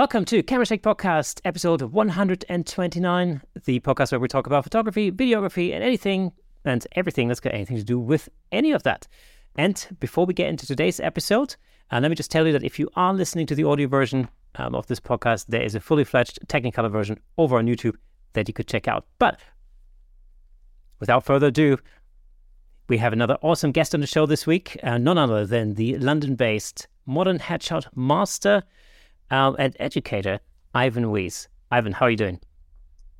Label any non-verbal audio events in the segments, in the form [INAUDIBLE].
Welcome to Camera Shake Podcast, episode 129, the podcast where we talk about photography, videography, and anything and everything that's got anything to do with any of that. And before we get into today's episode, uh, let me just tell you that if you are listening to the audio version um, of this podcast, there is a fully fledged Technicolor version over on YouTube that you could check out. But without further ado, we have another awesome guest on the show this week, uh, none other than the London based modern headshot master um, and educator, Ivan Weiss. Ivan, how are you doing?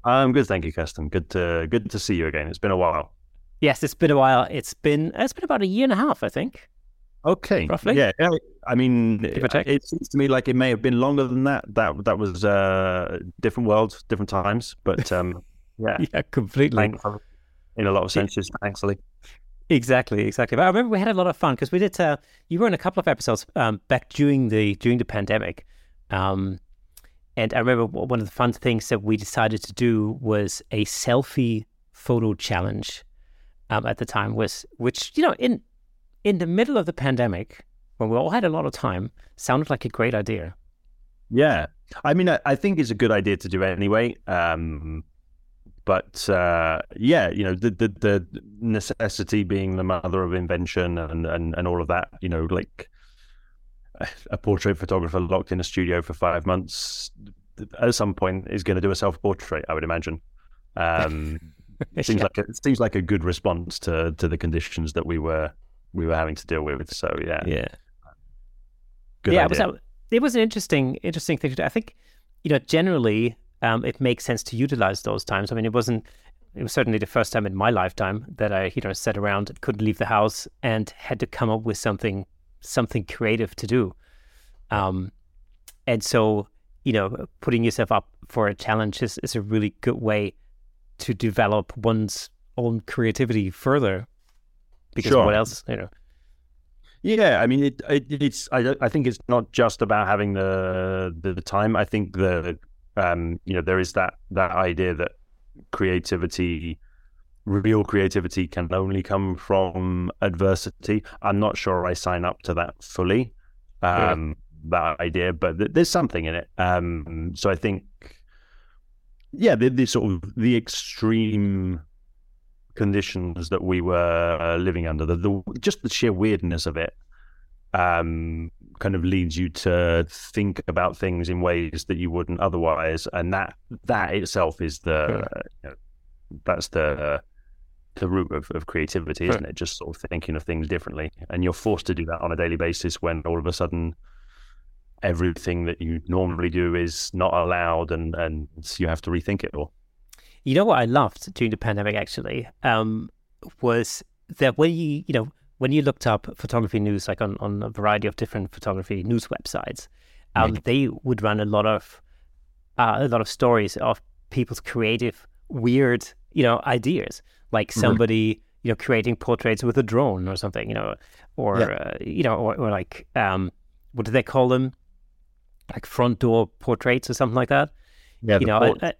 I'm good, thank you, Kirsten. Good to good to see you again. It's been a while. Yes, it's been a while. It's been it's been about a year and a half, I think. Okay, roughly. Yeah, I mean, it seems to me like it may have been longer than that. That that was uh, different worlds, different times. But um, [LAUGHS] yeah, yeah, completely. In a lot of senses, thankfully. Exactly, exactly. But I remember we had a lot of fun because we did. Uh, you were in a couple of episodes um, back during the during the pandemic, um, and I remember one of the fun things that we decided to do was a selfie photo challenge. Um, at the time was which you know in in the middle of the pandemic when we all had a lot of time sounded like a great idea. Yeah, I mean, I, I think it's a good idea to do it anyway. Um, but uh, yeah, you know, the, the, the necessity being the mother of invention and, and and all of that. You know, like a portrait photographer locked in a studio for five months at some point is going to do a self portrait. I would imagine. Um, [LAUGHS] it seems yeah. like a, it seems like a good response to to the conditions that we were we were having to deal with. So yeah, yeah, good yeah. It was, it was an interesting interesting thing to do. I think you know generally um, it makes sense to utilize those times. I mean, it wasn't. It was certainly the first time in my lifetime that I, you know, sat around, couldn't leave the house, and had to come up with something, something creative to do. Um, and so, you know, putting yourself up for a challenge is, is a really good way to develop one's own creativity further. Because sure. what else, you know? Yeah, I mean, it, it, it's. I, I think it's not just about having the, the the time. I think the um, you know, there is that that idea that creativity, real creativity, can only come from adversity. I'm not sure I sign up to that fully. Um, yeah. That idea, but th- there's something in it. Um, so I think, yeah, the, the, sort of the extreme conditions that we were uh, living under, the, the just the sheer weirdness of it, um, kind of leads you to think about things in ways that you wouldn't otherwise, and that that itself is the you know, that's the the root of, of creativity, isn't it? Just sort of thinking of things differently, and you're forced to do that on a daily basis when all of a sudden everything that you normally do is not allowed, and and you have to rethink it all. You know what I loved during the pandemic actually um, was that when you you know when you looked up photography news, like on, on a variety of different photography news websites, um, mm-hmm. they would run a lot of uh, a lot of stories of people's creative, weird, you know, ideas. Like somebody, mm-hmm. you know, creating portraits with a drone or something, you know, or yeah. uh, you know, or, or like um, what do they call them? Like front door portraits or something like that. Yeah, you know, I, I,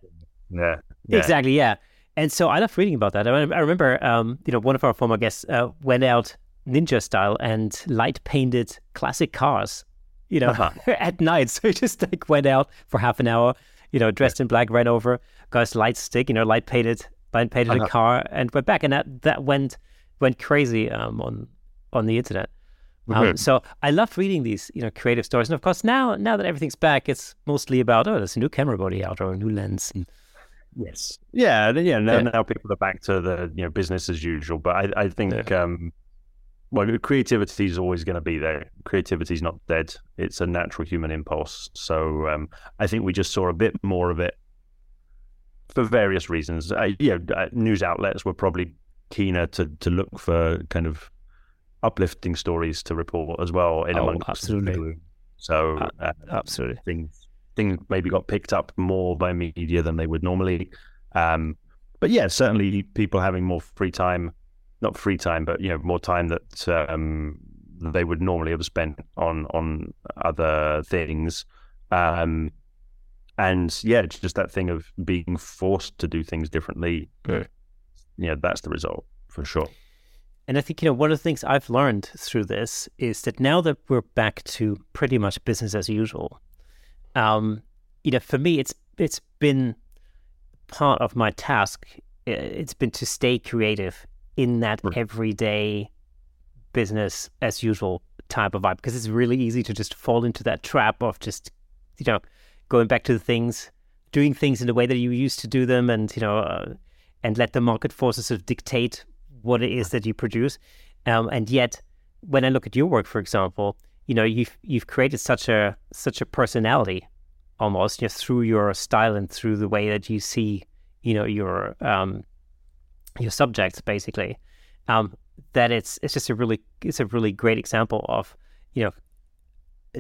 yeah, yeah, exactly, yeah. And so I love reading about that. I, I remember, um, you know, one of our former guests uh, went out ninja style and light painted classic cars, you know, uh-huh. [LAUGHS] at night. So he just like went out for half an hour, you know, dressed in black, ran over, got his light stick, you know, light painted, light painted a car, and went back, and that that went went crazy um, on on the internet. Um, mm-hmm. so I love reading these, you know, creative stories, and of course now now that everything's back, it's mostly about oh, there's a new camera body out or a new lens. And, yes, yeah, yeah. Now, yeah. now people are back to the you know business as usual, but I I think yeah. um, well, creativity is always going to be there. Creativity is not dead. It's a natural human impulse. So um, I think we just saw a bit more of it for various reasons. Uh, you know, uh, news outlets were probably keener to to look for kind of uplifting stories to report as well. In oh, amongst absolutely. So uh, absolutely, things things maybe got picked up more by media than they would normally. Um, but yeah, certainly people having more free time not free time, but you know more time that um, they would normally have spent on on other things. Um, and yeah, it's just that thing of being forced to do things differently. Yeah, yeah that's the result for sure. And I think you know one of the things I've learned through this is that now that we're back to pretty much business as usual, um, you know, for me, it's it's been part of my task. It's been to stay creative in that right. everyday business as usual type of vibe because it's really easy to just fall into that trap of just you know going back to the things doing things in the way that you used to do them and you know uh, and let the market forces sort of dictate what it is that you produce. Um, and yet when i look at your work for example you know you've you've created such a such a personality almost you know, through your style and through the way that you see you know your um, your subjects basically um, that it's it's just a really it's a really great example of you know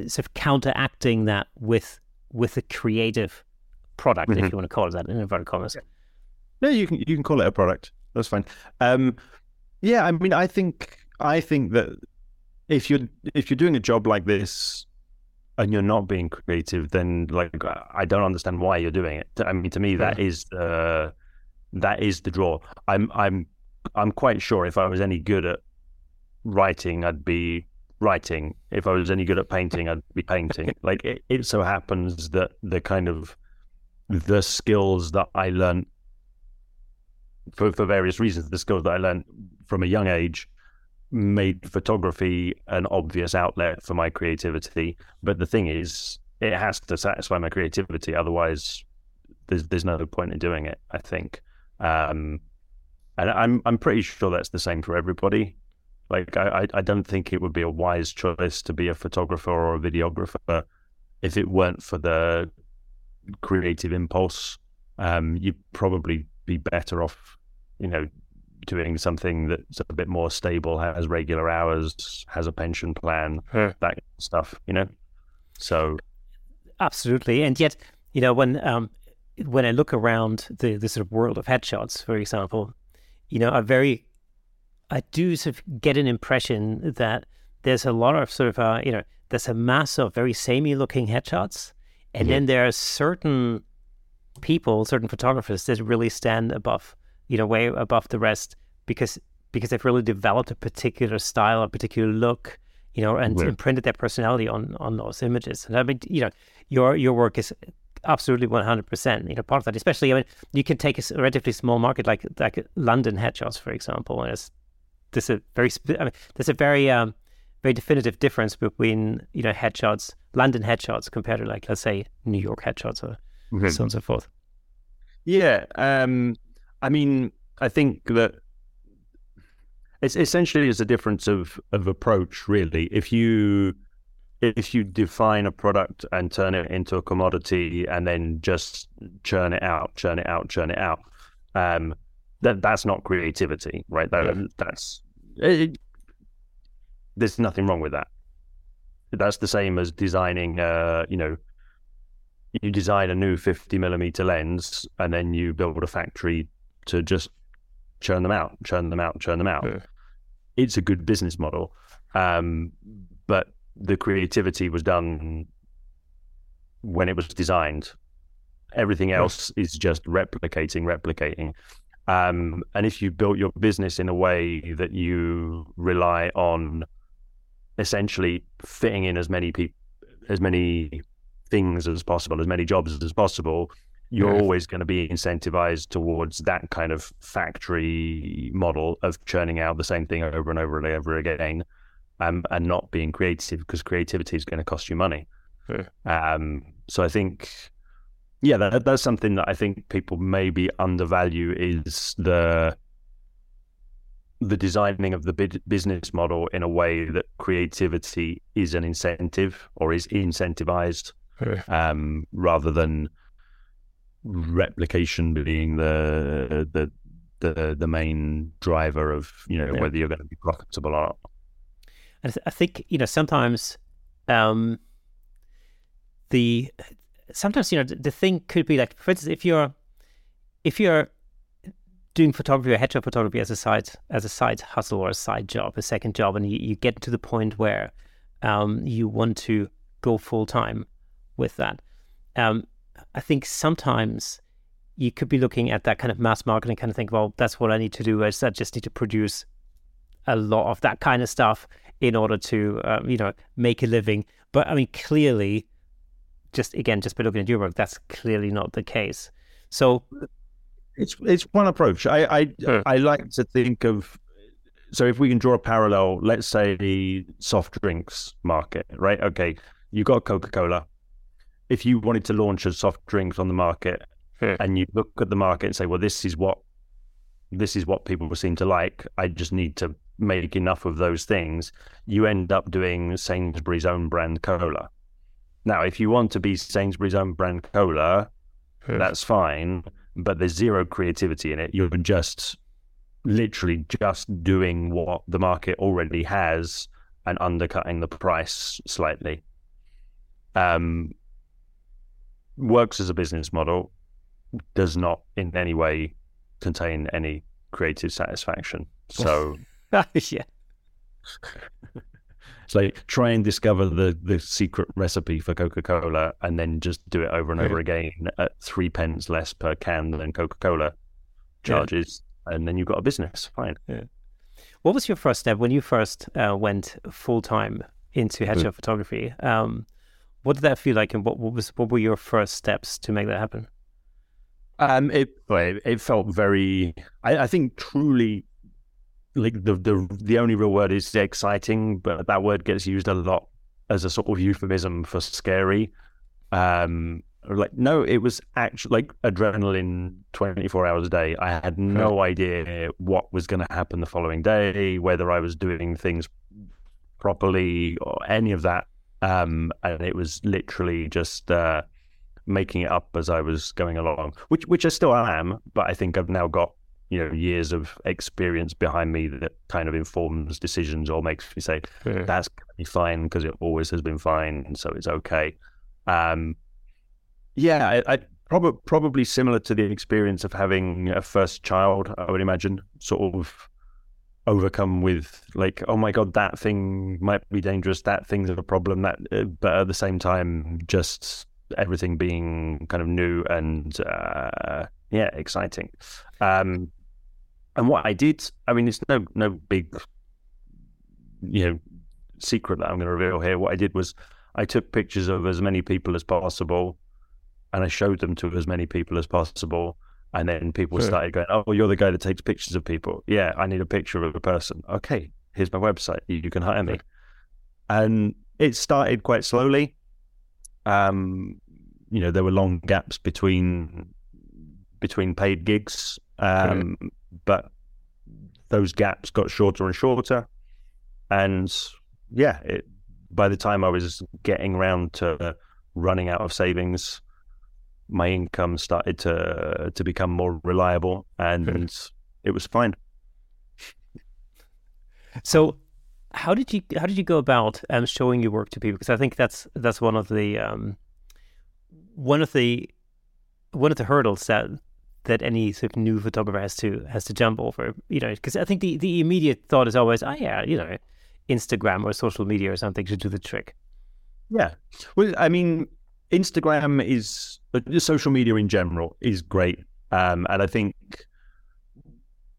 sort of counteracting that with with a creative product mm-hmm. if you want to call it that in inverted commas. No, you can you can call it a product. That's fine. Um, yeah, I mean, I think I think that if you're if you're doing a job like this and you're not being creative, then like I don't understand why you're doing it. I mean, to me, that yeah. is the that is the draw. I'm I'm I'm quite sure if I was any good at writing, I'd be writing. If I was any good at painting, I'd be painting. [LAUGHS] like it, it so happens that the kind of the skills that I learned for for various reasons, the skills that I learned from a young age made photography an obvious outlet for my creativity. But the thing is, it has to satisfy my creativity. Otherwise, there's there's no point in doing it. I think. Um, and I'm I'm pretty sure that's the same for everybody. Like I, I don't think it would be a wise choice to be a photographer or a videographer if it weren't for the creative impulse. Um, you'd probably be better off, you know, doing something that's a bit more stable, has regular hours, has a pension plan, that stuff, you know. So, absolutely, and yet, you know, when um, when I look around the the sort of world of headshots, for example, you know, a very, I do sort of get an impression that there's a lot of sort of, uh, you know, there's a mass of very samey looking headshots. And yeah. then there are certain people, certain photographers that really stand above, you know, way above the rest because because they've really developed a particular style, a particular look, you know, and yeah. imprinted their personality on on those images. And I mean, you know, your your work is absolutely 100%. You know, part of that, especially, I mean, you can take a relatively small market like like London headshots, for example, and it's, there's a very, I mean, there's a very, um, very definitive difference between, you know, headshots, London headshots compared to like, let's say, New York headshots or mm-hmm. so on and so forth. Yeah. Um, I mean, I think that it's essentially is a difference of, of approach, really. If you, if you define a product and turn it into a commodity and then just churn it out, churn it out, churn it out, um, that that's not creativity, right? That, yeah. That's it, there's nothing wrong with that. That's the same as designing, uh, you know, you design a new 50 millimeter lens and then you build a factory to just churn them out, churn them out, churn them out. Yeah. It's a good business model. Um, but the creativity was done when it was designed. Everything else is just replicating, replicating. Um, and if you built your business in a way that you rely on essentially fitting in as many people, as many things as possible, as many jobs as possible, you're yeah. always going to be incentivized towards that kind of factory model of churning out the same thing over and over and over again um, and not being creative because creativity is going to cost you money. Yeah. Um, so I think, yeah, that, that's something that I think people maybe undervalue is the the designing of the business model in a way that creativity is an incentive or is incentivized yeah. um, rather than replication being the the the the main driver of you know yeah. whether you're going to be profitable or not. And I think you know sometimes um, the sometimes you know the, thing could be like, for instance, if you're if you're doing photography or headshot photography as a side as a side hustle or a side job, a second job, and you, you get to the point where um, you want to go full time with that. Um, I think sometimes you could be looking at that kind of mass marketing kind of think, well, that's what I need to do. I just need to produce a lot of that kind of stuff in order to, um, you know, make a living. But I mean, clearly, just again, just by looking at your work, that's clearly not the case. So it's it's one approach. I I, sure. I like to think of so if we can draw a parallel, let's say the soft drinks market, right? Okay, you got Coca Cola. If you wanted to launch a soft drinks on the market, sure. and you look at the market and say, well, this is what this is what people seem to like. I just need to make enough of those things. You end up doing Sainsbury's own brand cola. Now, if you want to be Sainsbury's own brand cola, sure. that's fine, but there's zero creativity in it. You're just literally just doing what the market already has and undercutting the price slightly. Um, works as a business model, does not in any way contain any creative satisfaction. So, [LAUGHS] yeah. [LAUGHS] it's like try and discover the the secret recipe for Coca Cola and then just do it over and over again at three pence less per can than Coca Cola charges, yeah. and then you've got a business. Fine. Yeah. What was your first step when you first uh, went full time into headshot mm. photography? Um, what did that feel like, and what, what was what were your first steps to make that happen? Um, it it felt very. I, I think truly, like the the the only real word is exciting, but that word gets used a lot as a sort of euphemism for scary. Um, like no, it was actually like adrenaline twenty four hours a day. I had no idea what was going to happen the following day, whether I was doing things properly or any of that. Um, and it was literally just. Uh, making it up as I was going along, which which I still am, but I think I've now got you know years of experience behind me that kind of informs decisions or makes me say yeah. that's gonna be fine because it always has been fine, so it's okay. Um, yeah, I, I probably probably similar to the experience of having a first child. I would imagine sort of overcome with like oh my god that thing might be dangerous that thing's a problem that uh, but at the same time just everything being kind of new and uh, yeah, exciting. Um, and what I did, I mean, it's no no big you know secret that I'm going to reveal here. What I did was I took pictures of as many people as possible, and I showed them to as many people as possible. And then people sure. started going, "Oh, you're the guy that takes pictures of people. Yeah, I need a picture of a person. Okay, here's my website. You, you can hire me." And it started quite slowly. Um, you know, there were long gaps between between paid gigs, um, but those gaps got shorter and shorter, and yeah, it, by the time I was getting around to running out of savings, my income started to to become more reliable, and it was fine. So, how did you how did you go about um, showing your work to people? Because I think that's that's one of the um, one of the one of the hurdles that that any sort of new photographer has to has to jump over. You know, because I think the the immediate thought is always, oh yeah, you know, Instagram or social media or something should do the trick. Yeah, well, I mean, Instagram is social media in general is great, um, and I think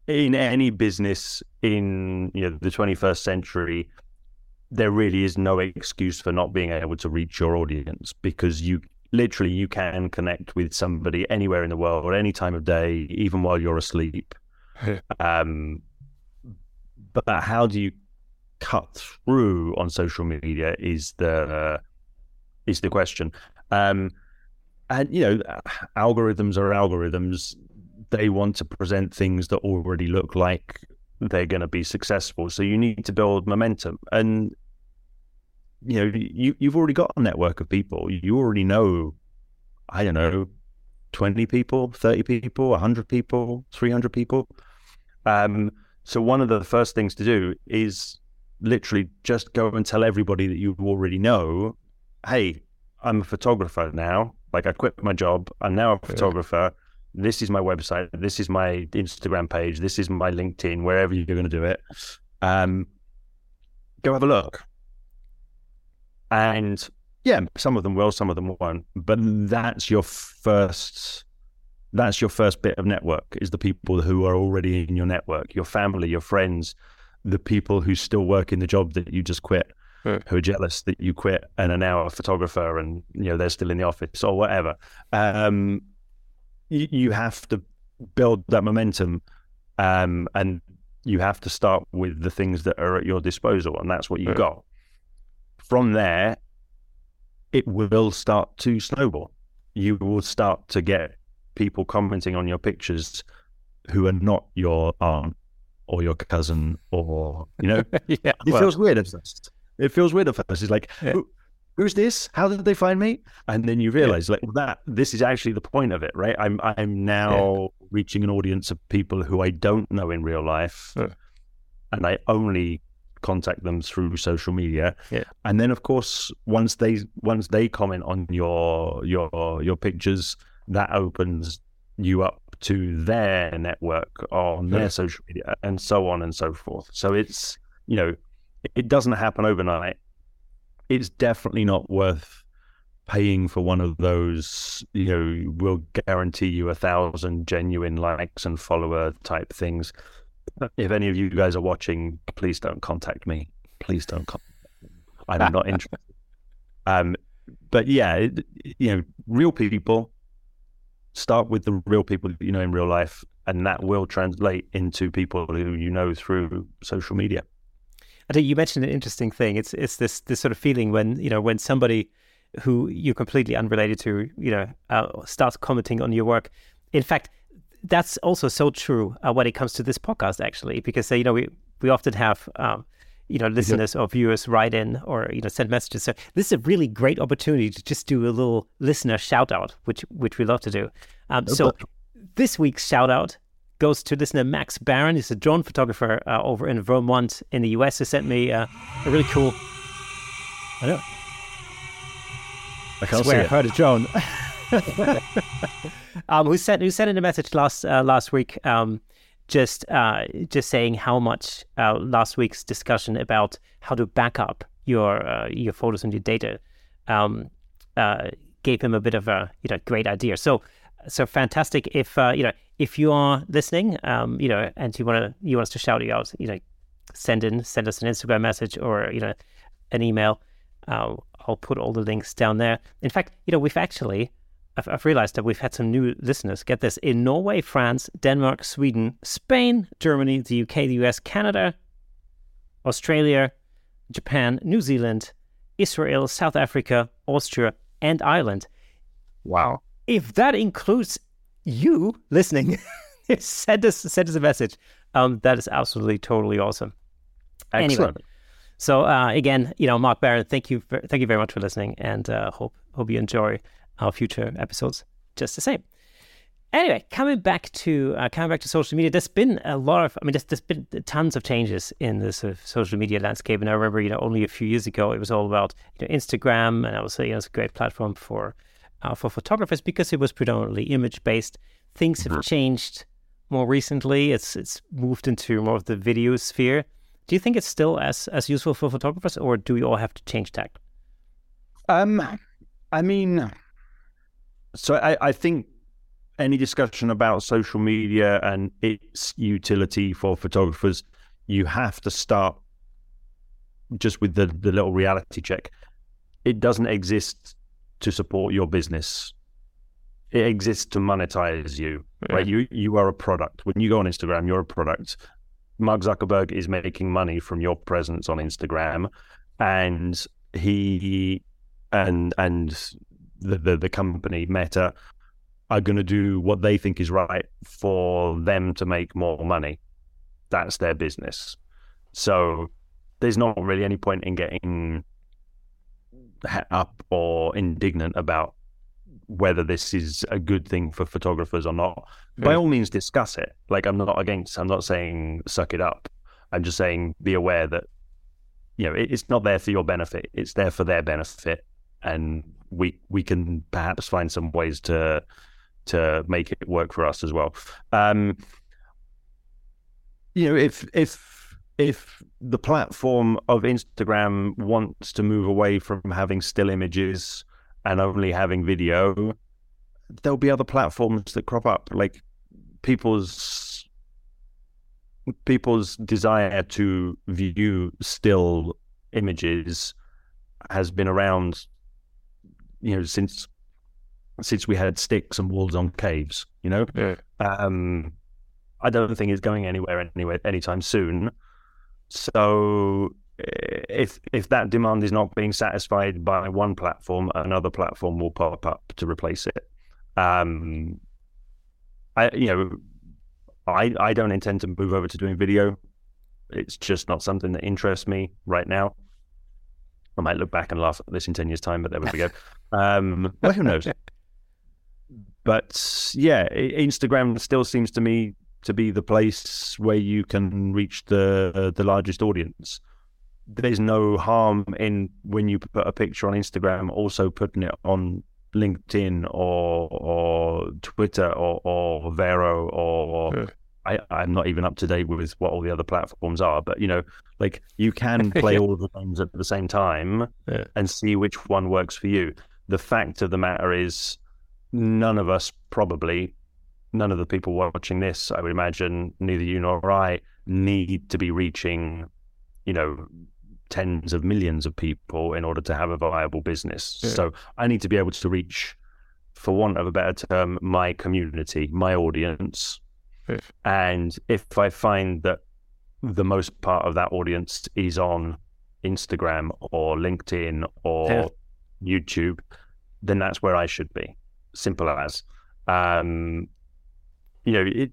in any business in you know the 21st century there really is no excuse for not being able to reach your audience because you literally you can connect with somebody anywhere in the world or any time of day, even while you're asleep. um, but how do you cut through on social media is the is the question. Um, and you know, algorithms are algorithms. They want to present things that already look like they're going to be successful. So you need to build momentum. And you know, you you've already got a network of people. You already know, I don't know, twenty people, thirty people, hundred people, three hundred people. Um, so one of the first things to do is literally just go and tell everybody that you already know, hey, I'm a photographer now. Like I quit my job. I'm now a photographer. This is my website. This is my Instagram page. This is my LinkedIn. Wherever you're going to do it, um, go have a look and yeah, some of them will, some of them won't. But that's your first that's your first bit of network is the people who are already in your network, your family, your friends, the people who still work in the job that you just quit. who are jealous that you quit and are now a photographer and you know they're still in the office or whatever. Um, you, you have to build that momentum, um, and you have to start with the things that are at your disposal, and that's what you got. From there, it will start to snowball. You will start to get people commenting on your pictures who are not your aunt or your cousin or you know? [LAUGHS] Yeah, it well, feels weird at first. It feels weird at first. It's like Yeah. Who, who's this? How did they find me? And then you realize like well, that this is actually the point of it right? I'm i'm now reaching an audience of people who i don't know in real life Yeah. and i only contact them through social media Yeah. and then of course once they once they comment on your your your pictures that opens you up to their network on Yeah. their hmm. social media and so on and so forth. So it's, you know, it doesn't happen overnight. It's definitely not worth paying for one of those, you know, will guarantee you a thousand genuine likes and follower type things. If any of you guys are watching, please don't contact me. Please don't contact me. I'm [LAUGHS] not interested. Um, but yeah, it, you know, real people start with the real people that you know in real life, and that will translate into people who you know through social media. I think you mentioned an interesting thing. It's it's this this sort of feeling when you know when somebody who you're completely unrelated to, you know, uh, starts commenting on your work. In fact, that's also so true uh, when it comes to this podcast, actually, because uh, you know we we often have. Um, you know, listeners or viewers write in or you know send messages. So this is a really great opportunity to just do a little listener shout out, which which we love to do. Um, so pleasure. this week's shout out goes to listener Max Barron. He's a drone photographer uh, over in Vermont in the US who sent me uh, a really cool. I know. I can't swear I see it. heard a drone. [LAUGHS] [LAUGHS] um, who sent who sent in a message last uh, last week, um, just uh, just saying how much uh, last week's discussion about how to back up your uh, your photos and your data um, uh, gave him a bit of a you know great idea. So so fantastic. If uh, you know if you are listening, um, you know, and you want to you want us to shout you out, you know, send in send us an Instagram message or you know an email. I'll put all the links down there. In fact, you know, we've actually, I've, I've realized that we've had some new listeners. Get this in Norway, France, Denmark, Sweden, Spain, Germany, the UK, the US, Canada, Australia, Japan, New Zealand, Israel, South Africa, Austria, and Ireland. Wow. If that includes you listening, [LAUGHS] send us send us a message. Um, that is absolutely totally awesome. Anyway. Excellent. So uh, again, you know, Mark Barron, thank you, thank you very much for listening, and uh, hope hope you enjoy our future episodes just the same. Anyway, coming back to uh, coming back to social media, there's been a lot of, I mean, there's, there's been tons of changes in the sort of social media landscape, and I remember, you know, only a few years ago, it was all about you know Instagram, and I was saying you know, it's a great platform for uh, for photographers because it was predominantly image based. Things have changed more recently. It's it's moved into more of the video sphere. Do you think it's still as as useful for photographers, or do we all have to change tack? Um, I mean, so I, I think any discussion about social media and its utility for photographers, you have to start just with the, the little reality check. It doesn't exist to support your business. It exists to monetize you, right? You you are a product. When you go on Instagram, you're a product. Mark Zuckerberg is making money from your presence on Instagram, and he and and the the, the company Meta are going to do what they think is right for them to make more money. That's their business. So there's not really any point in getting up or indignant about whether this is a good thing for photographers or not. By Mm. all means, discuss it. Like I'm not against. I'm not saying suck it up. I'm just saying be aware that you know it's not there for your benefit. It's there for their benefit, and we we can perhaps find some ways to to make it work for us as well. Um, you know, if if if the platform of Instagram wants to move away from having still images and only having video, there'll be other platforms that crop up. Like people's people's desire to view still images has been around, you know, since since we had sticks and walls on caves. You know, Yeah. um, I don't think it's going anywhere anywhere anytime soon. So eh, if if that demand is not being satisfied by one platform, another platform will pop up to replace it. Um, I you know, I I don't intend to move over to doing video. It's just not something that interests me right now. I might look back and laugh at this in ten years' time, but there we go. [LAUGHS] Um, well, who knows? [LAUGHS] But yeah, Instagram still seems to me to be the place where you can reach the the largest audience. There's no harm in when you put a picture on Instagram, also putting it on LinkedIn or or Twitter or or Vero or Yeah. I, I'm not even up to date with what all the other platforms are, but you know, like you can [LAUGHS] play Yeah. all of the games at the same time Yeah. and see which one works for you. The fact of the matter is, none of us probably, none of the people watching this, I would imagine, neither you nor I need to be reaching, you know, tens of millions of people in order to have a viable business. Yeah. So I need to be able to reach, for want of a better term, my community, my audience. Yeah. And if I find that the most part of that audience is on Instagram or LinkedIn or Yeah. YouTube, then that's where I should be. Simple as. Um, you know, it,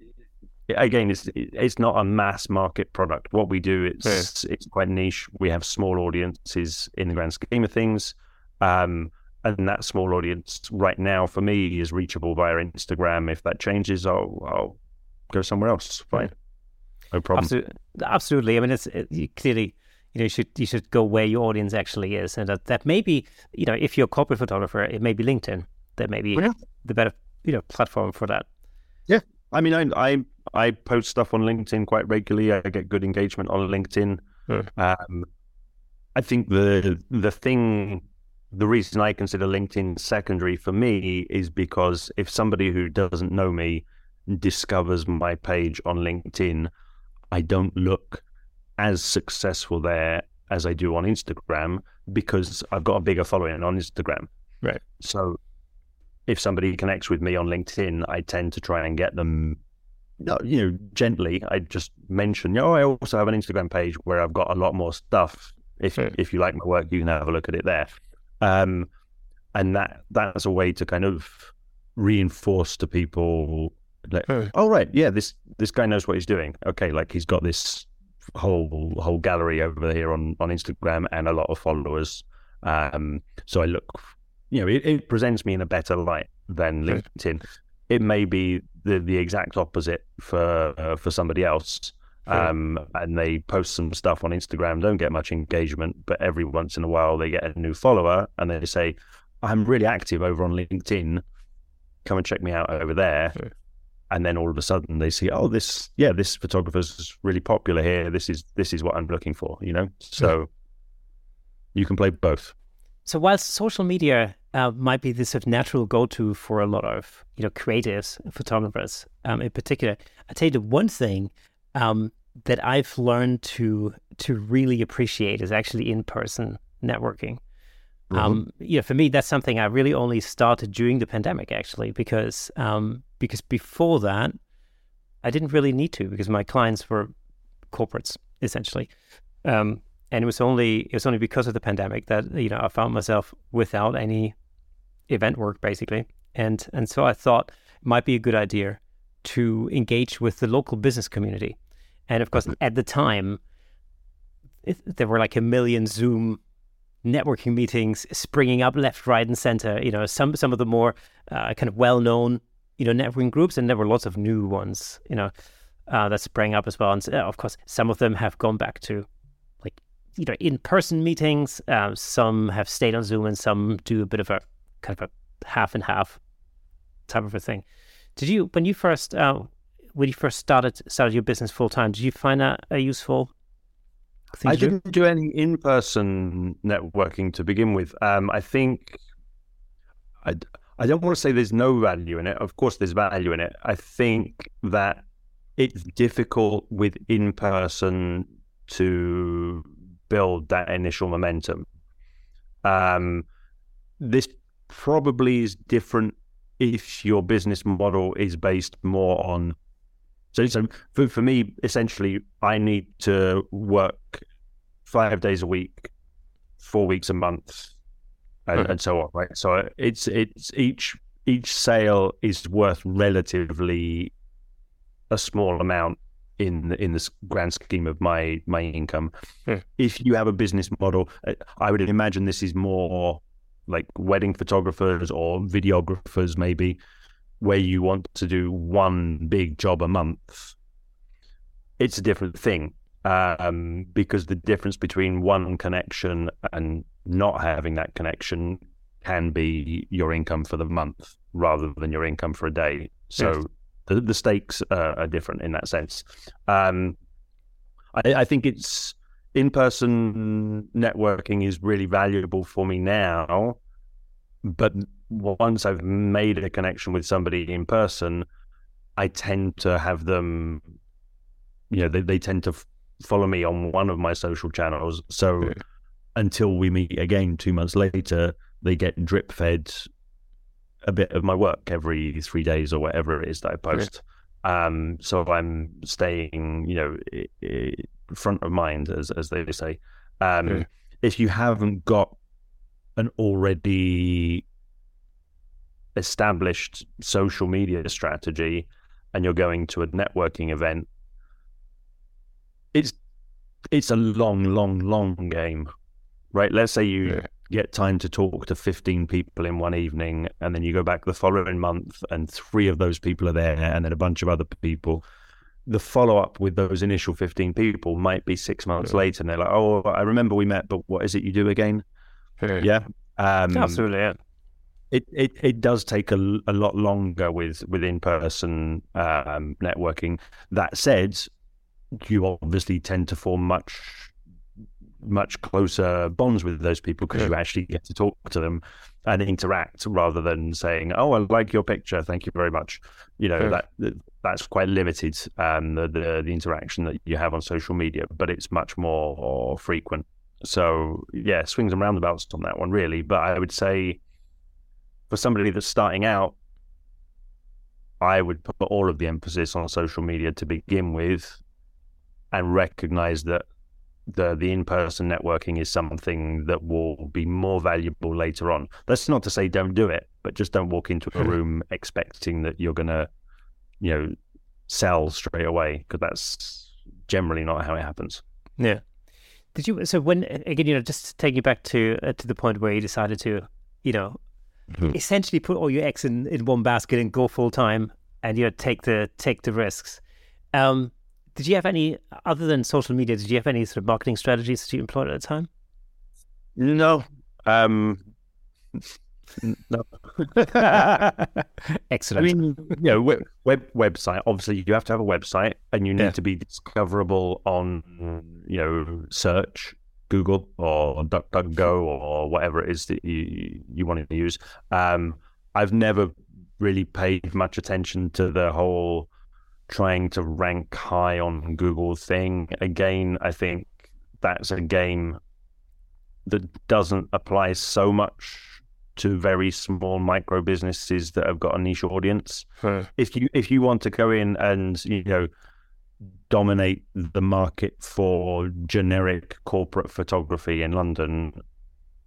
again, it's it's not a mass market product. What we do, it's it's quite niche. We have small audiences in the grand scheme of things, um, and that small audience right now for me is reachable via Instagram. If that changes, I'll I'll go somewhere else. Fine, no problem. Absolutely, absolutely. I mean, it's it, clearly, you know, you should you should go where your audience actually is, and that that may be, you know, if you're a corporate photographer, it may be LinkedIn. That may be Yeah. the better, you know, platform for that. Yeah, I mean, I, I I post stuff on LinkedIn quite regularly. I get good engagement on LinkedIn. Yeah. Um, I think the the thing, the reason I consider LinkedIn secondary for me is because if somebody who doesn't know me discovers my page on LinkedIn, I don't look as successful there as I do on Instagram because I've got a bigger following on Instagram. Right. So if somebody connects with me on LinkedIn, I tend to try and get them, you know, gently. I just mention, oh, I also have an Instagram page where I've got a lot more stuff. If Yeah. if you like my work, you can have a look at it there. Um, and that that's a way to kind of reinforce to people, like, oh right, yeah, this this guy knows what he's doing. Okay, like he's got this whole whole gallery over here on on Instagram and a lot of followers. Um, so I look, you know, it, it presents me in a better light than LinkedIn. It may be the the exact opposite for uh, for somebody else. Um, and they post some stuff on Instagram, don't get much engagement, but every once in a while they get a new follower and they say, I'm really active over on LinkedIn. Come and check me out over there. And then all of a sudden they see, oh, this, yeah, this photographer's really popular here. This is this is what I'm looking for, you know. So you can play both. So whilst social media uh, might be the sort of natural go-to for a lot of you know creatives, photographers um, in particular, I tell you the one thing um, that I've learned to to really appreciate is actually in-person networking. Um, you know, for me, that's something I really only started during the pandemic, actually, because um, because before that, I didn't really need to because my clients were corporates essentially, um, and it was only it was only because of the pandemic that you know I found myself without any event work basically, and and so I thought it might be a good idea to engage with the local business community, and of course at the time it, there were like a million Zoom networking meetings springing up left, right, and center. You know, some some of the more uh, kind of well known you know networking groups, and there were lots of new ones. You know, uh, that sprang up as well. And uh, of course, some of them have gone back to like you know in person meetings. Uh, some have stayed on Zoom, and some do a bit of a kind of a half and half type of a thing. Did you when you first uh, when you first started started your business full time? Did you find that a useful thing I do? didn't do any in-person networking to begin with. Um, I think I, I don't want to say there's no value in it. Of course, there's value in it. I think that it's difficult with in-person to build that initial momentum. Um, this probably is different if your business model is based more on. So, so for, for me, essentially, I need to work five days a week, four weeks a month, and, mm-hmm. and so on. Right. So uh, it's it's each each sale is worth relatively a small amount in in the grand scheme of my my income. Yeah. If you have a business model, uh, I would imagine this is more like wedding photographers or videographers, maybe, where you want to do one big job a month. It's a different thing um, because the difference between one connection and not having that connection can be your income for the month rather than your income for a day. So Yes. the, the stakes uh, are different in that sense. Um, I, I think it's in person networking is really valuable for me now. But once I've made a connection with somebody in person, I tend to have them, you know, they, they tend to follow me on one of my social channels. So Yeah. until we meet again two months later, they get drip fed a bit of my work every three days or whatever it is that I post. Um, so I'm staying, you know, front of mind, as as they say. Um, Yeah. If you haven't got an already established social media strategy and you're going to a networking event, it's it's a long, long, long game, right? Let's say you Yeah. get time to talk to 15 people in one evening and then you go back the following month and three of those people are there and then a bunch of other people the follow up with those initial 15 people might be six months Yeah. later and they're like oh i remember we met but what is it you do again Yeah. yeah um, Absolutely. Yeah. it, it it does take a, a lot longer with with in person um, networking. That said, you obviously tend to form much much closer bonds with those people because you actually get to talk to them and interact rather than saying, "Oh, I like your picture, thank you very much." You know Yeah. that, that that's quite limited um, the, the the interaction that you have on social media, but it's much more frequent. So yeah, swings and roundabouts on that one, really. But I would say for somebody that's starting out, I would put all of the emphasis on social media to begin with, and recognize that the the in person networking is something that will be more valuable later on. That's not to say don't do it, but just don't walk into a [LAUGHS] room expecting that you're gonna, you know, sell straight away because that's generally not how it happens. Yeah. Did you? So when again, you know, just taking you back to uh, to the point where you decided to, you know, Mhm. essentially put all your eggs in, in one basket and go full time, and you know, take the take the risks. Um, did you have any other than social media? Did you have any sort of marketing strategies that you employed at the time? No, um, no. [LAUGHS] Excellent. I mean, you know, web, web website. Obviously, you have to have a website, and you need Yeah. to be discoverable on, you know, search, Google or DuckDuckGo or whatever it is that you you want to use. Um, I've never really paid much attention to the whole trying to rank high on Google thing. Again, I think that's a game that doesn't apply so much to very small micro businesses that have got a niche audience. Huh. If you if you want to go in and you know dominate the market for generic corporate photography in London,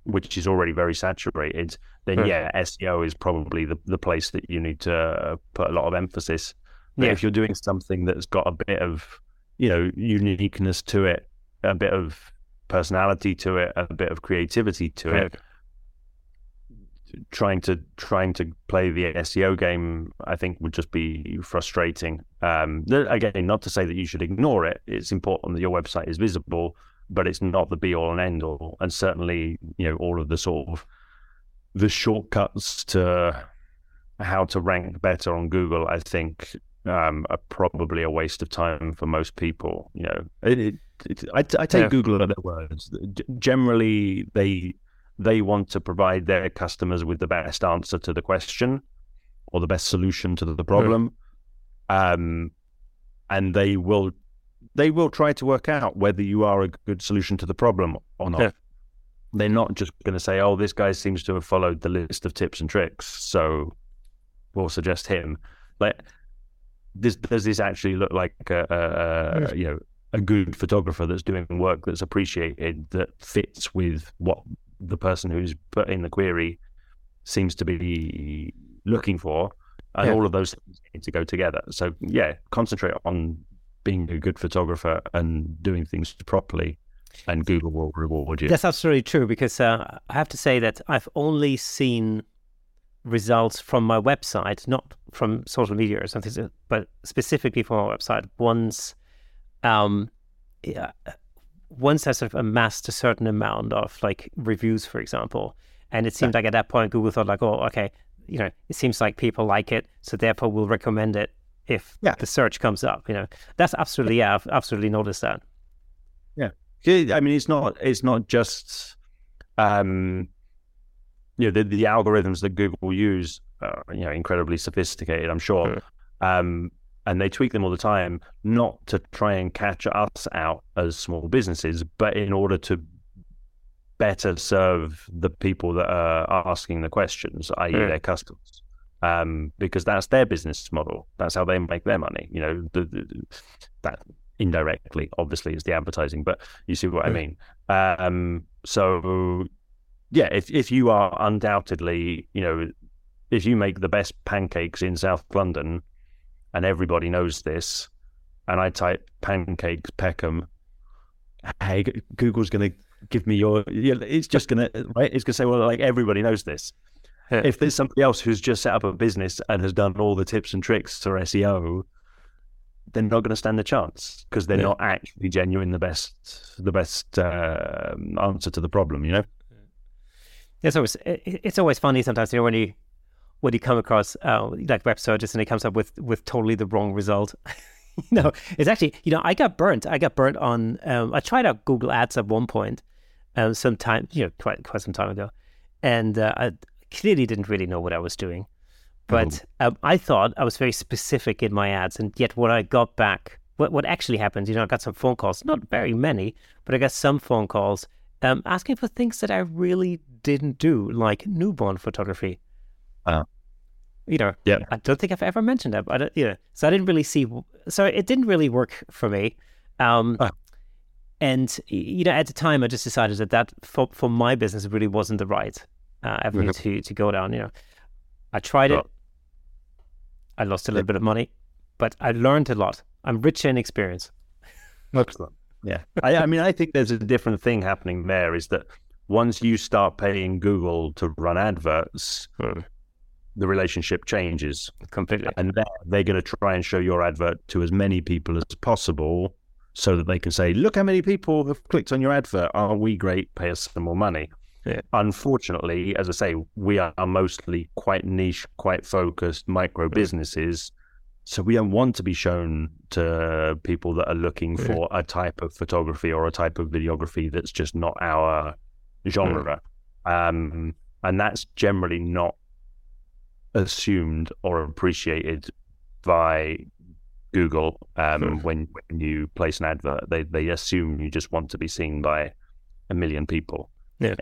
which is already very saturated, then Huh. yeah, SEO is probably the, the place that you need to uh, put a lot of emphasis. But Yeah. if you're doing something that's got a bit of you know uniqueness to it, a bit of personality to it, a bit of creativity to Yeah. it, trying to trying to play the SEO game, I think would just be frustrating. Um, again, not to say that you should ignore it. It's important that your website is visible, but it's not the be all and end all. And certainly, you know, all of the sort of the shortcuts to how to rank better on Google, I think, um, are probably a waste of time for most people. You know, it, it, it, I, I take Yeah. Google at their words. G- Generally, they they want to provide their customers with the best answer to the question or the best solution to the problem, um, and they will they will try to work out whether you are a good solution to the problem or not. Yeah. they're not just going to say, "Oh, this guy seems to have followed the list of tips and tricks, so we'll suggest him." Like, this, does this actually look like a, a, you know a good photographer that's doing work that's appreciated that fits with what the person who's put in the query seems to be looking for, and yeah. all of those things need to go together. So yeah, concentrate on being a good photographer and doing things properly, and Google will reward you. That's absolutely true because uh, I have to say that I've only seen results from my website, not from social media or something, but specifically from my website. Once, um, yeah, once I sort of amassed a certain amount of like reviews, for example, and it seemed yeah. like at that point Google thought like, oh, okay, you know, it seems like people like it, so therefore we'll recommend it if yeah. the search comes up. You know, that's absolutely yeah, I've absolutely noticed that. Yeah, I mean, it's not it's not just um, you know the, the algorithms that Google use are you know incredibly sophisticated. I'm sure. Um, and they tweak them all the time, not to try and catch us out as small businesses, but in order to better serve the people that are asking the questions, i.e., mm. their customers um, because that's their business model. That's how they make their money. You know, the, the, that indirectly, obviously, is the advertising. But you see what I mean. Um, so, yeah, if if you are undoubtedly, you know, if you make the best pancakes in South London, and everybody knows this, and I type pancakes Peckham, hey, Google's going to give me your. It's just going to right. It's going to say, well, like everybody knows this if there's somebody else who's just set up a business and has done all the tips and tricks for SEO, they're not going to stand a chance because they're yeah. not actually genuine the best the best uh, answer to the problem. You know, it's always it's always funny sometimes. You know when you when you come across uh, like web searches and it comes up with with totally the wrong result. [LAUGHS] you know, it's actually you know I got burnt. I got burnt on. Um, I tried out Google Ads at one point, um, some time you know quite quite some time ago, and uh, I clearly didn't really know what I was doing. But oh. um, I thought I was very specific in my ads. And yet, what I got back, what, what actually happened, you know, I got some phone calls, not very many, but I got some phone calls um, asking for things that I really didn't do, like newborn photography. Uh, you know, yeah. I don't think I've ever mentioned that. But, you know, so I didn't really see, so it didn't really work for me. Um, uh. And, you know, at the time, I just decided that that for, for my business really wasn't the right uh, avenue mm-hmm. to to go down. You know, I tried it. I lost a little bit of money, but I learned a lot. I'm rich in experience. Excellent. Yeah, I, I mean, I think there's a different thing happening there. Is that once you start paying Google to run adverts, hmm. the relationship changes completely, and they're, they're going to try and show your advert to as many people as possible, so that they can say, "Look how many people have clicked on your advert. Are we great? Pay us some more money." Yeah. Unfortunately, as I say, we are mostly quite niche, quite focused micro businesses. So we don't want to be shown to people that are looking yeah. for a type of photography or a type of videography that's just not our genre. Um, and that's generally not assumed or appreciated by Google um, when when you place an advert. They they assume you just want to be seen by a million people. Yeah.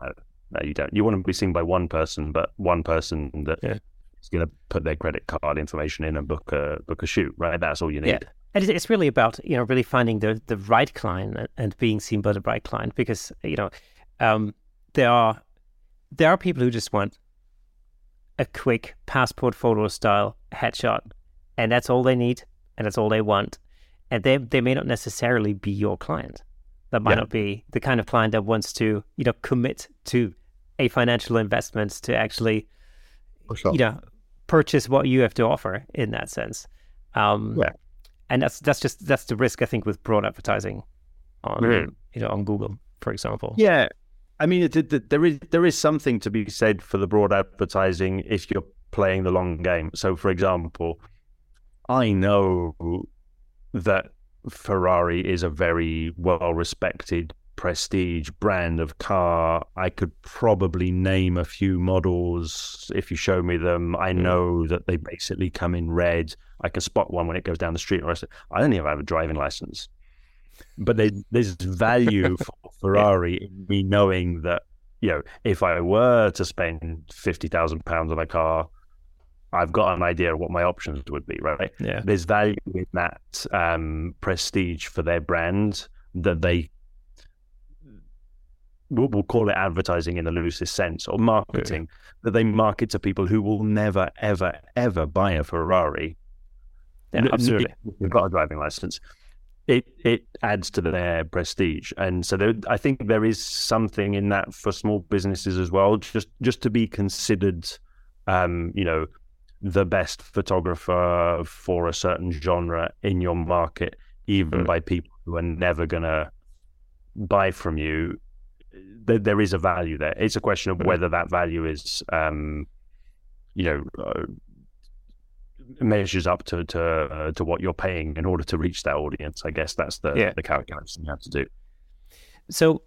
Uh, no, you don't. You want to be seen by one person, but one person that yeah. Is going to put their credit card information in and book a book a shoot. Right. That's all you need. Yeah. And it's really about you know really finding the the right client and being seen by the right client because you know um, there are there are people who just want a quick passport photo style headshot, and that's all they need, and that's all they want, and they they may not necessarily be your client that might yeah. not be the kind of client that wants to, you know, commit to a financial investment to actually, sure. you know, purchase what you have to offer in that sense. Um, yeah. And that's that's just that's the risk I think with broad advertising on mm-hmm. you know on Google, for example. Yeah, I mean, it, it, there is there is something to be said for the broad advertising if you're playing the long game. So, for example, I know that Ferrari is a very well respected prestige brand of car. I could probably name a few models if you show me them. I know that they basically come in red. I can spot one when it goes down the street. I don't even have a driving license. But there's value [LAUGHS] for Ferrari in me knowing that you know if I were to spend fifty thousand pounds on a car, I've got an idea of what my options would be. Right? Yeah. There's value in that um, prestige for their brand that they. We'll, we'll call it advertising in the loosest sense or marketing that they market to people who will never, ever, ever buy a Ferrari Yeah, absolutely. you've got a driving license. It it adds to their prestige, and so there, I think there is something in that for small businesses as well. Just just to be considered, um, you know, the best photographer for a certain genre in your market, even Mm. by people who are never gonna buy from you. There, there is a value there. It's a question of Mm. whether that value is, um, you know, uh, measures up to to uh, to what you're paying in order to reach that audience. I guess that's the Yeah. the calculation you have to do. So,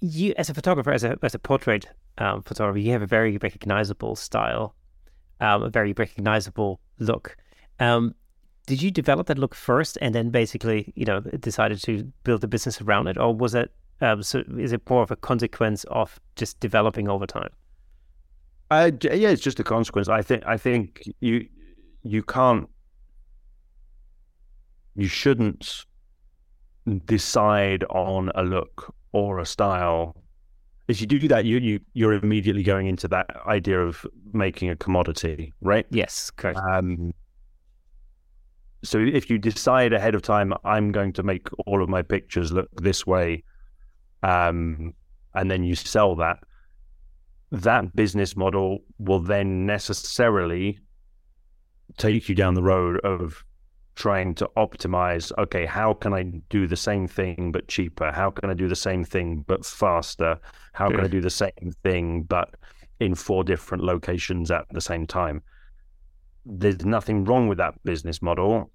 you as a photographer, as a as a portrait um, photographer, you have a very recognizable style, um, a very recognizable look. Um, did you develop that look first, and then basically, you know, decided to build a business around it, or was it? Um, so, is it more of a consequence of just developing over time? Uh, yeah, it's just a consequence. I think I think you you can't you shouldn't decide on a look or a style. If you do that, you you you're immediately going into that idea of making a commodity, right? Yes, correct. Um, so if you decide ahead of time, I'm going to make all of my pictures look this way, um, and then you sell that, that business model will then necessarily take you down the road of trying to optimize okay how can i do the same thing but cheaper? How can i do the same thing but faster? How can i do the same thing but in four different locations at the same time? There's nothing wrong with that business model.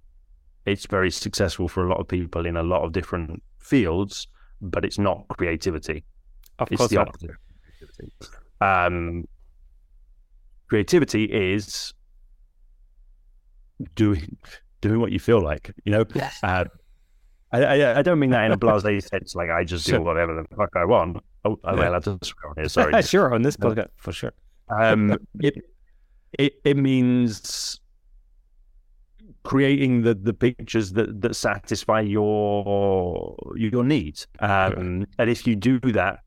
It's very successful for a lot of people in a lot of different fields but it's not creativity of it's course, the not. opposite of creativity. Um, creativity is doing doing what you feel like. You know, Yes. uh, I, I I don't mean that in a blasé [LAUGHS] sense, like I just do whatever the fuck I want. Oh, I'm Yeah. allowed to swear on here. Sorry. [LAUGHS] sure, on this podcast, for sure. um, [LAUGHS] it it it means creating the the pictures that that satisfy your your needs. Um, and if you do that,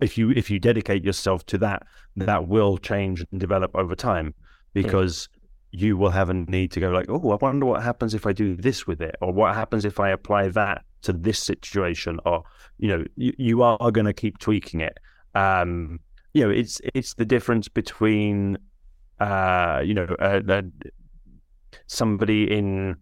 if you if you dedicate yourself to that, that will change and develop over time because you will have a need to go like, oh, I wonder what happens if I do this with it, or what happens if I apply that to this situation, or you know, you, you are going to keep tweaking it. Um, you know, it's it's the difference between, uh, you know, uh, uh, somebody in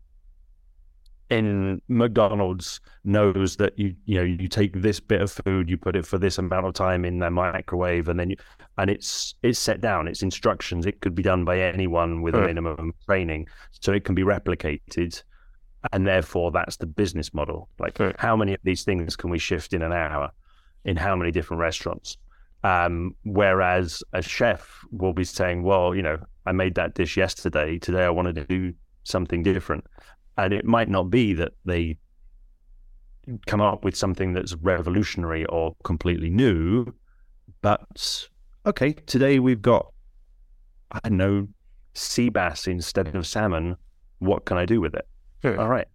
in McDonald's knows that you you know you take this bit of food, you put it for this amount of time in the microwave, and then you and it's it's set down, it's instructions. It could be done by anyone with a Right. minimum training, so it can be replicated, and therefore that's the business model. Like Right. how many of these things can we shift in an hour, in how many different restaurants? Um, whereas a chef will be saying, well, you know, I made that dish yesterday. Today I wanted to do something different. And it might not be that they come up with something that's revolutionary or completely new, but okay, today we've got, I don't know, sea bass instead of salmon. What can I do with it? Sure. All right.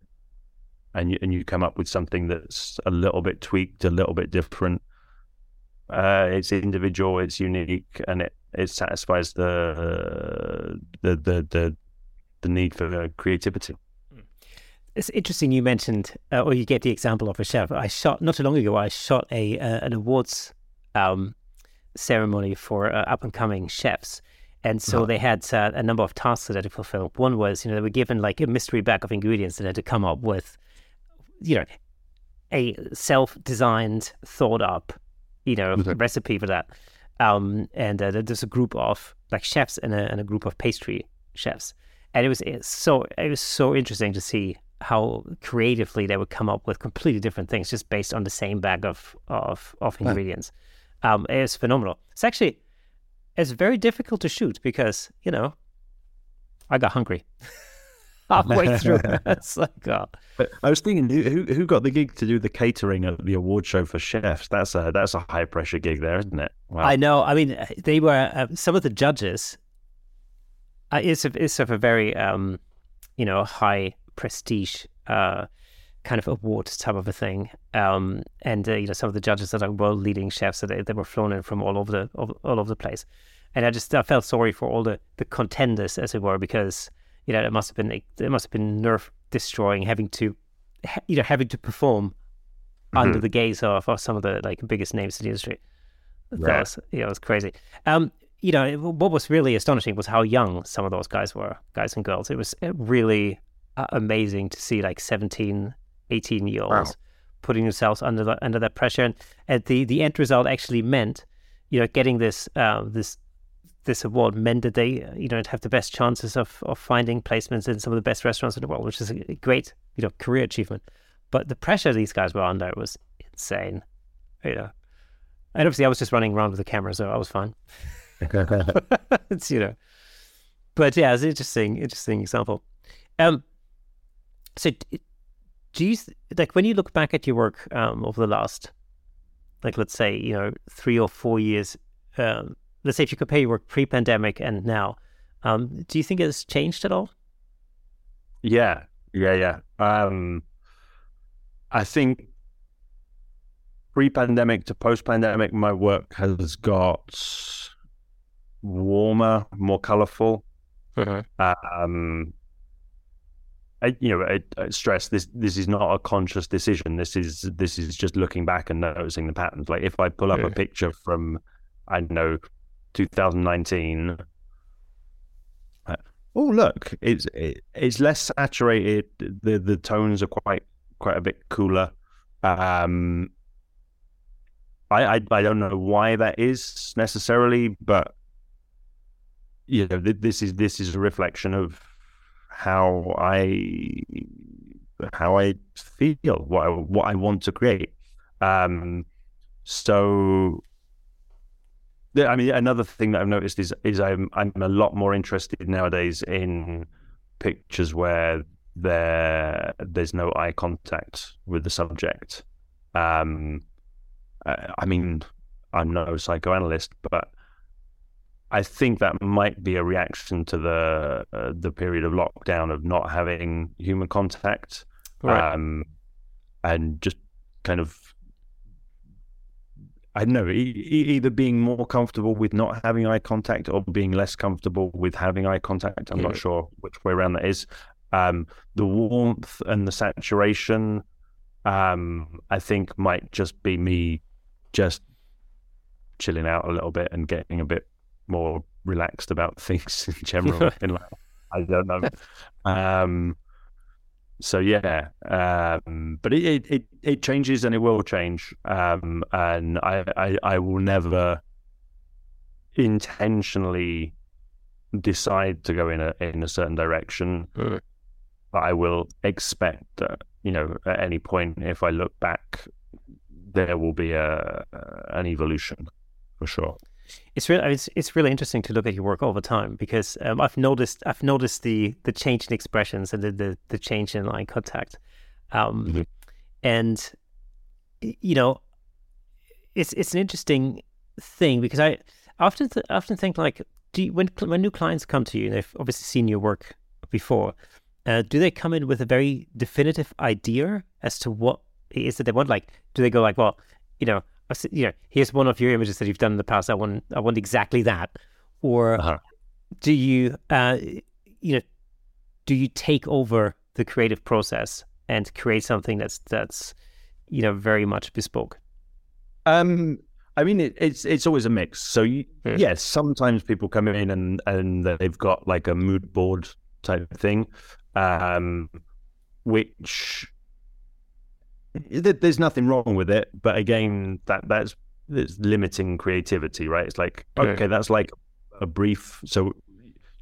And you, and you come up with something that's a little bit tweaked, a little bit different. Uh, it's individual, it's unique, and it, it satisfies the, the the the the need for uh, creativity. It's interesting you mentioned, uh, or you get the example of a chef. I shot not too long ago. I shot a uh, an awards um, ceremony for uh, up and coming chefs, and so Uh-huh. they had uh, a number of tasks that they had to fulfill. One was, you know, they were given like a mystery bag of ingredients that they had to come up with, you know, a self-designed, thought-up, you know, Okay. recipe for that. Um, and uh, there's a group of like chefs and a, and a group of pastry chefs, and it was so it was so interesting to see how creatively they would come up with completely different things just based on the same bag of of, of Wow. ingredients. Um, it's phenomenal. It's actually it's very difficult to shoot because you know I got hungry. [LAUGHS] [LAUGHS] halfway through. [LAUGHS] it's like, oh. I was thinking, who who got the gig to do the catering at the award show for chefs? That's a that's a high pressure gig there, isn't it? Wow. I know. I mean, they were uh, some of the judges. Uh, it's a, it's of a very um, you know high prestige uh, kind of award type of a thing. Um, and uh, you know some of the judges that are world leading chefs, that they, they were flown in from all over the all, all over the place. And I just I felt sorry for all the the contenders, as it were, because you know, it must have been it must have been nerve destroying having to, you know, having to perform mm-hmm. under the gaze of, of some of the like biggest names in the industry. That right. was, you know, it was crazy. Um, you know, what was really astonishing was how young some of those guys were, guys and girls. It was really uh, amazing to see like 17, 18 year olds wow. putting themselves under the, under that pressure. And, and the, the end result actually meant, you know, getting this, uh, this this award meant that they, you know, have the best chances of, of finding placements in some of the best restaurants in the world, which is a great, you know, career achievement. But the pressure these guys were under was insane, you know. And obviously, I was just running around with the camera, so I was fine. [LAUGHS] it's you know, but yeah, it's an interesting, interesting example. Um, so do you like when you look back at your work um over the last, like let's say you know three or four years, um, let's say if you compare your work pre-pandemic and now, um, do you think it's changed at all? Yeah, yeah, yeah. Um, I think pre-pandemic to post-pandemic, my work has got warmer, more colorful. Uh-huh. Um, I, you know, I, I, stress this. This is not a conscious decision. This is this is just looking back and noticing the patterns. Like if I pull up yeah. a picture from, I don't know, 2019. Uh, oh, look, it's it, it's less saturated. The the tones are quite quite a bit cooler. Um, I, I I don't know why that is necessarily, but you know, this is this is a reflection of how I how I feel, what I, what I want to create. Um, so I mean, another thing that I've noticed is is I'm I'm a lot more interested nowadays in pictures where there there's no eye contact with the subject. Um, I mean, I'm no psychoanalyst, but I think that might be a reaction to the uh, the period of lockdown of not having human contact, right. um, and just kind of I don't know, e- either being more comfortable with not having eye contact or being less comfortable with having eye contact. I'm yeah. not sure which way around that is. Um, the warmth and the saturation, um, I think, might just be me just chilling out a little bit and getting a bit more relaxed about [LAUGHS] things in general [LAUGHS] in life. I don't know. Um, so yeah, um, but it, it it changes and it will change, um, and I, I I will never intentionally decide to go in a in a certain direction. Mm. But I will expect that you know at any point, if I look back, there will be a an evolution for sure. It's really it's it's really interesting to look at your work over time because um, I've noticed I've noticed the the change in expressions and the the, the change in eye contact, um, mm-hmm. and you know, it's it's an interesting thing because I often th- often think like do you, when when new clients come to you and they've obviously seen your work before, uh, do they come in with a very definitive idea as to what it is that they want? Like, do they go like, well, you know, you know, here's one of your images that you've done in the past. I want, I want exactly that. Or uh-huh. do you, uh, you know, do you take over the creative process and create something that's that's, you know, very much bespoke? Um, I mean, it, it's it's always a mix. So you, hmm. yes, sometimes people come in and and they've got like a mood board type thing, um, which there's nothing wrong with it, but again, that that's it's limiting creativity, right? It's like okay, that's like a brief. So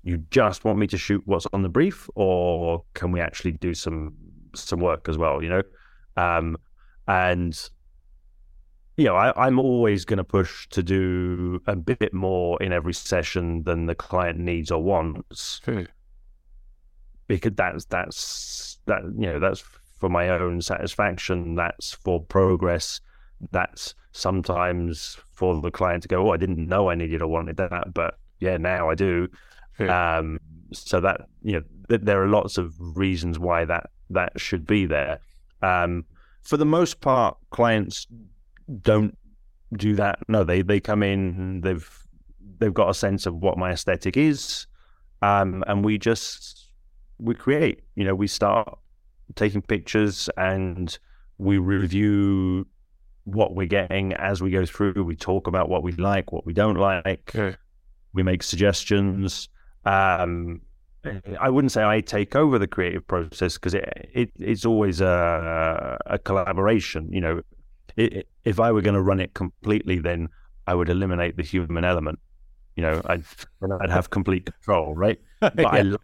you just want me to shoot what's on the brief, or can we actually do some some work as well? You know, um, and you know, I, am always going to push to do a bit more in every session than the client needs or wants. because that's that's that you know that's for my own satisfaction. That's for progress. That's sometimes for the client to go, oh, I didn't know I needed or wanted that, but yeah, now I do. Yeah. Um, so that you know, th- there are lots of reasons why that that should be there. Um, for the most part, clients don't do that. No, they they come in, they've they've got a sense of what my aesthetic is, um, and we just we create. You know, we start taking pictures and we review what we're getting as we go through. We talk about what we like, what we don't like. Okay. We make suggestions. Um, I wouldn't say I take over the creative process because it, it, it's always a, a collaboration. You know, it, if I were going to run it completely, then I would eliminate the human element. You know, I'd [LAUGHS] I'd have complete control, right? [LAUGHS] But yeah. I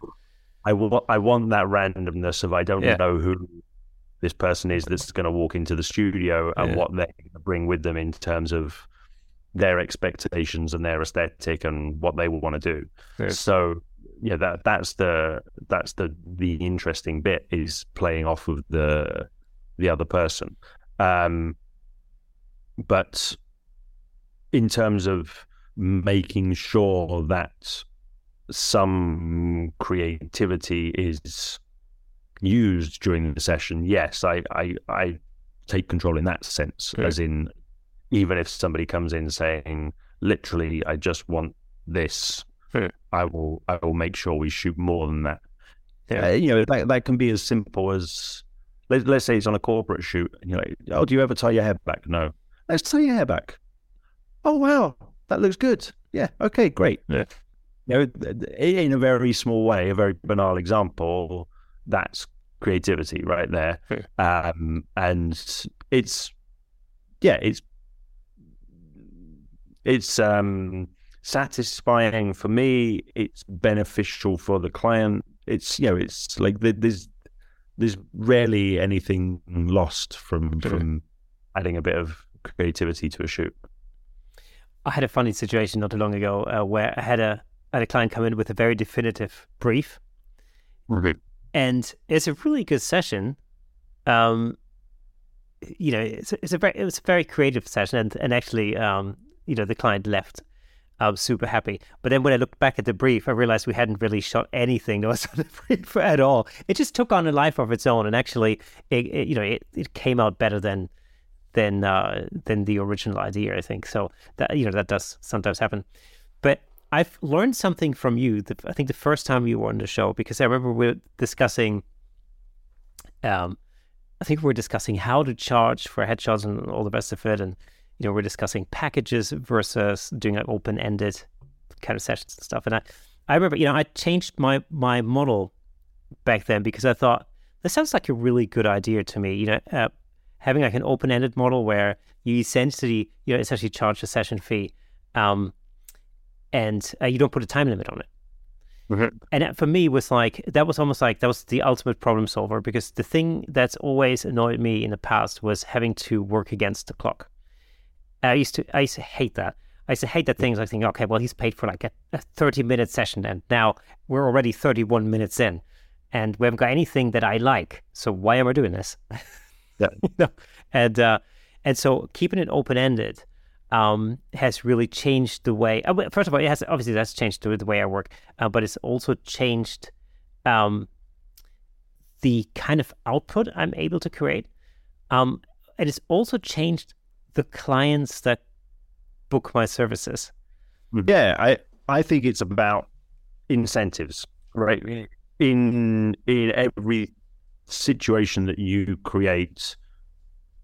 I, will, I want that randomness of I don't yeah. know who this person is that's going to walk into the studio and yeah. what to bring with them in terms of their expectations and their aesthetic and what they will want to do. Yeah. So yeah, that that's the that's the the interesting bit is playing off of the the other person. Um, but in terms of making sure that some creativity is used during the session, yes, I I, I take control in that sense, as in even if somebody comes in saying literally, I just want this, I will I will make sure we shoot more than that. Yeah, uh, you know that that can be as simple as let, us say it's on a corporate shoot, and you're like, oh, do you ever tie your hair back? No, let's tie your hair back. Oh wow, that looks good. Yeah, okay, great. Yeah. You know, in a very small way, a very banal example, that's creativity right there. Um, and it's yeah, it's it's um, satisfying for me. It's beneficial for the client. It's you know, it's like there's there's rarely anything lost from from adding a bit of creativity to a shoot. I had a funny situation not too long ago uh, where I had a I had a client come in with a very definitive brief, okay. and it's a really good session. Um, you know, it's, it's a very it was a very creative session, and and actually, um, you know, the client left um, super happy. But then when I looked back at the brief, I realized we hadn't really shot anything [LAUGHS] that was on the brief at all. It just took on a life of its own, and actually, it, it you know, it, it came out better than than uh, than the original idea. I think so. That you know that does sometimes happen, I've learned something from you. The, I think the first time you were on the show because I remember we were discussing. Um, I think we were discussing how to charge for headshots and all the rest of it, and you know, we're discussing packages versus doing like open ended kind of sessions and stuff. And I, I remember, you know, I changed my my model back then because I thought this sounds like a really good idea to me. You know, uh, having like an open ended model where you essentially, you know, essentially charge a session fee, um, and uh, you don't put a time limit on it. Mm-hmm. And for me, was like that was almost like that was the ultimate problem solver because the thing that's always annoyed me in the past was having to work against the clock. I used to I used to hate that. I used to hate that things I think, okay, well, he's paid for like a, a 30 minute session, and now we're already 31 minutes in, and we haven't got anything that I like. So why am I doing this? [LAUGHS] Yeah. no. And uh, and so keeping it open ended um, has really changed the way. Uh, first of all, it has obviously that's changed the, the way I work, uh, but it's also changed um, the kind of output I'm able to create. Um, and it's also changed the clients that book my services? Yeah, I I think it's about incentives, right? In in every situation that you create,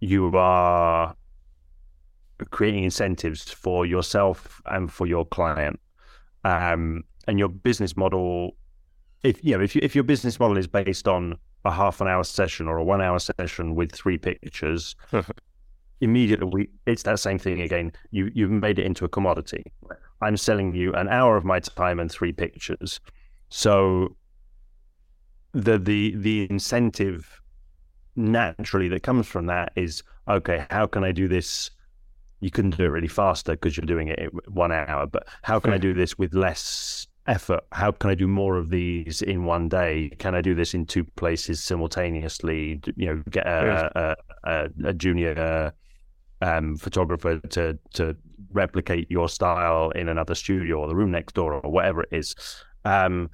you are creating incentives for yourself and for your client. Um, and your business model, if you know, if you, if your business model is based on a half an hour session or a one hour session with three pictures, [LAUGHS] immediately we, it's that same thing again. You you've made it into a commodity. I'm selling you an hour of my time and three pictures. So the the the incentive naturally that comes from that is okay. How can I do this? You couldn't do it really faster because you're doing it in one hour. But how can I do this with less effort. How can I do more of these in one day? Can I do this in two places simultaneously? You know, get a, a, a, a junior um, photographer to to replicate your style in another studio or the room next door or whatever it is. Um,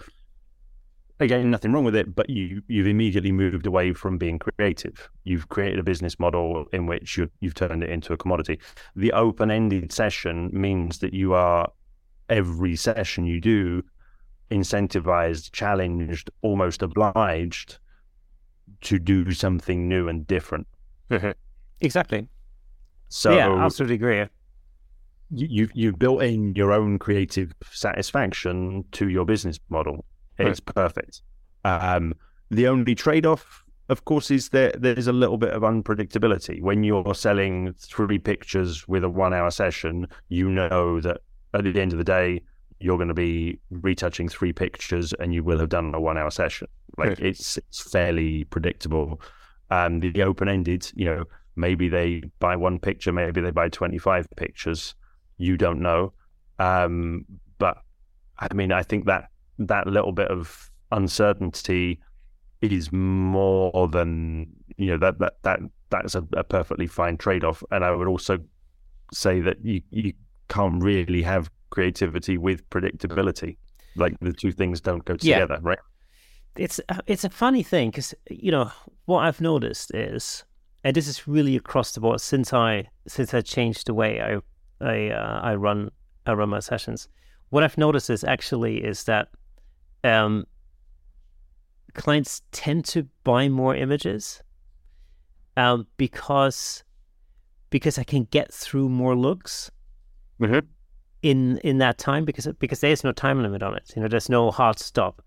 again, nothing wrong with it, but you you've immediately moved away from being creative. You've created a business model in which you you've turned it into a commodity. The open ended session means that you are every session you do incentivized, challenged, almost obliged to do something new and different. Mm-hmm. exactly. So yeah, I absolutely agree. You you've built in your own creative satisfaction to your business model. It's right. perfect. Um, the only trade off, of course, is that there's a little bit of unpredictability. When you're selling three pictures with a one hour session, you know that at the end of the day, you're going to be retouching three pictures and you will have done a one hour session. Like right. it's, it's fairly predictable. Um, the, the open ended, you know, maybe they buy one picture, maybe they buy 25 pictures. You don't know. Um, but I mean, I think that that little bit of uncertainty is more than you know that that that that's a, a perfectly fine trade off. And I would also say that you you can't really have creativity with predictability. Like the two things don't go together, yeah. right? It's it's a funny thing because you know what I've noticed is, and this is really across the board since I since I changed the way I I uh, I run I run my sessions. What I've noticed is actually is that um, clients tend to buy more images um, because because I can get through more looks mm-hmm. in in that time because because there's no time limit on it. You know, there's no hard stop.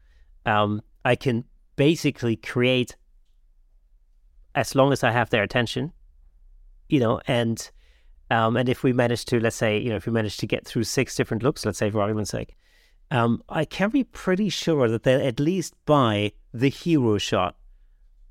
Um, I can basically create as long as I have their attention. You know, and um, and if we manage to, let's say, you know, if we manage to get through six different looks, let's say for argument's sake, um, I can be pretty sure that they'll at least buy the hero shot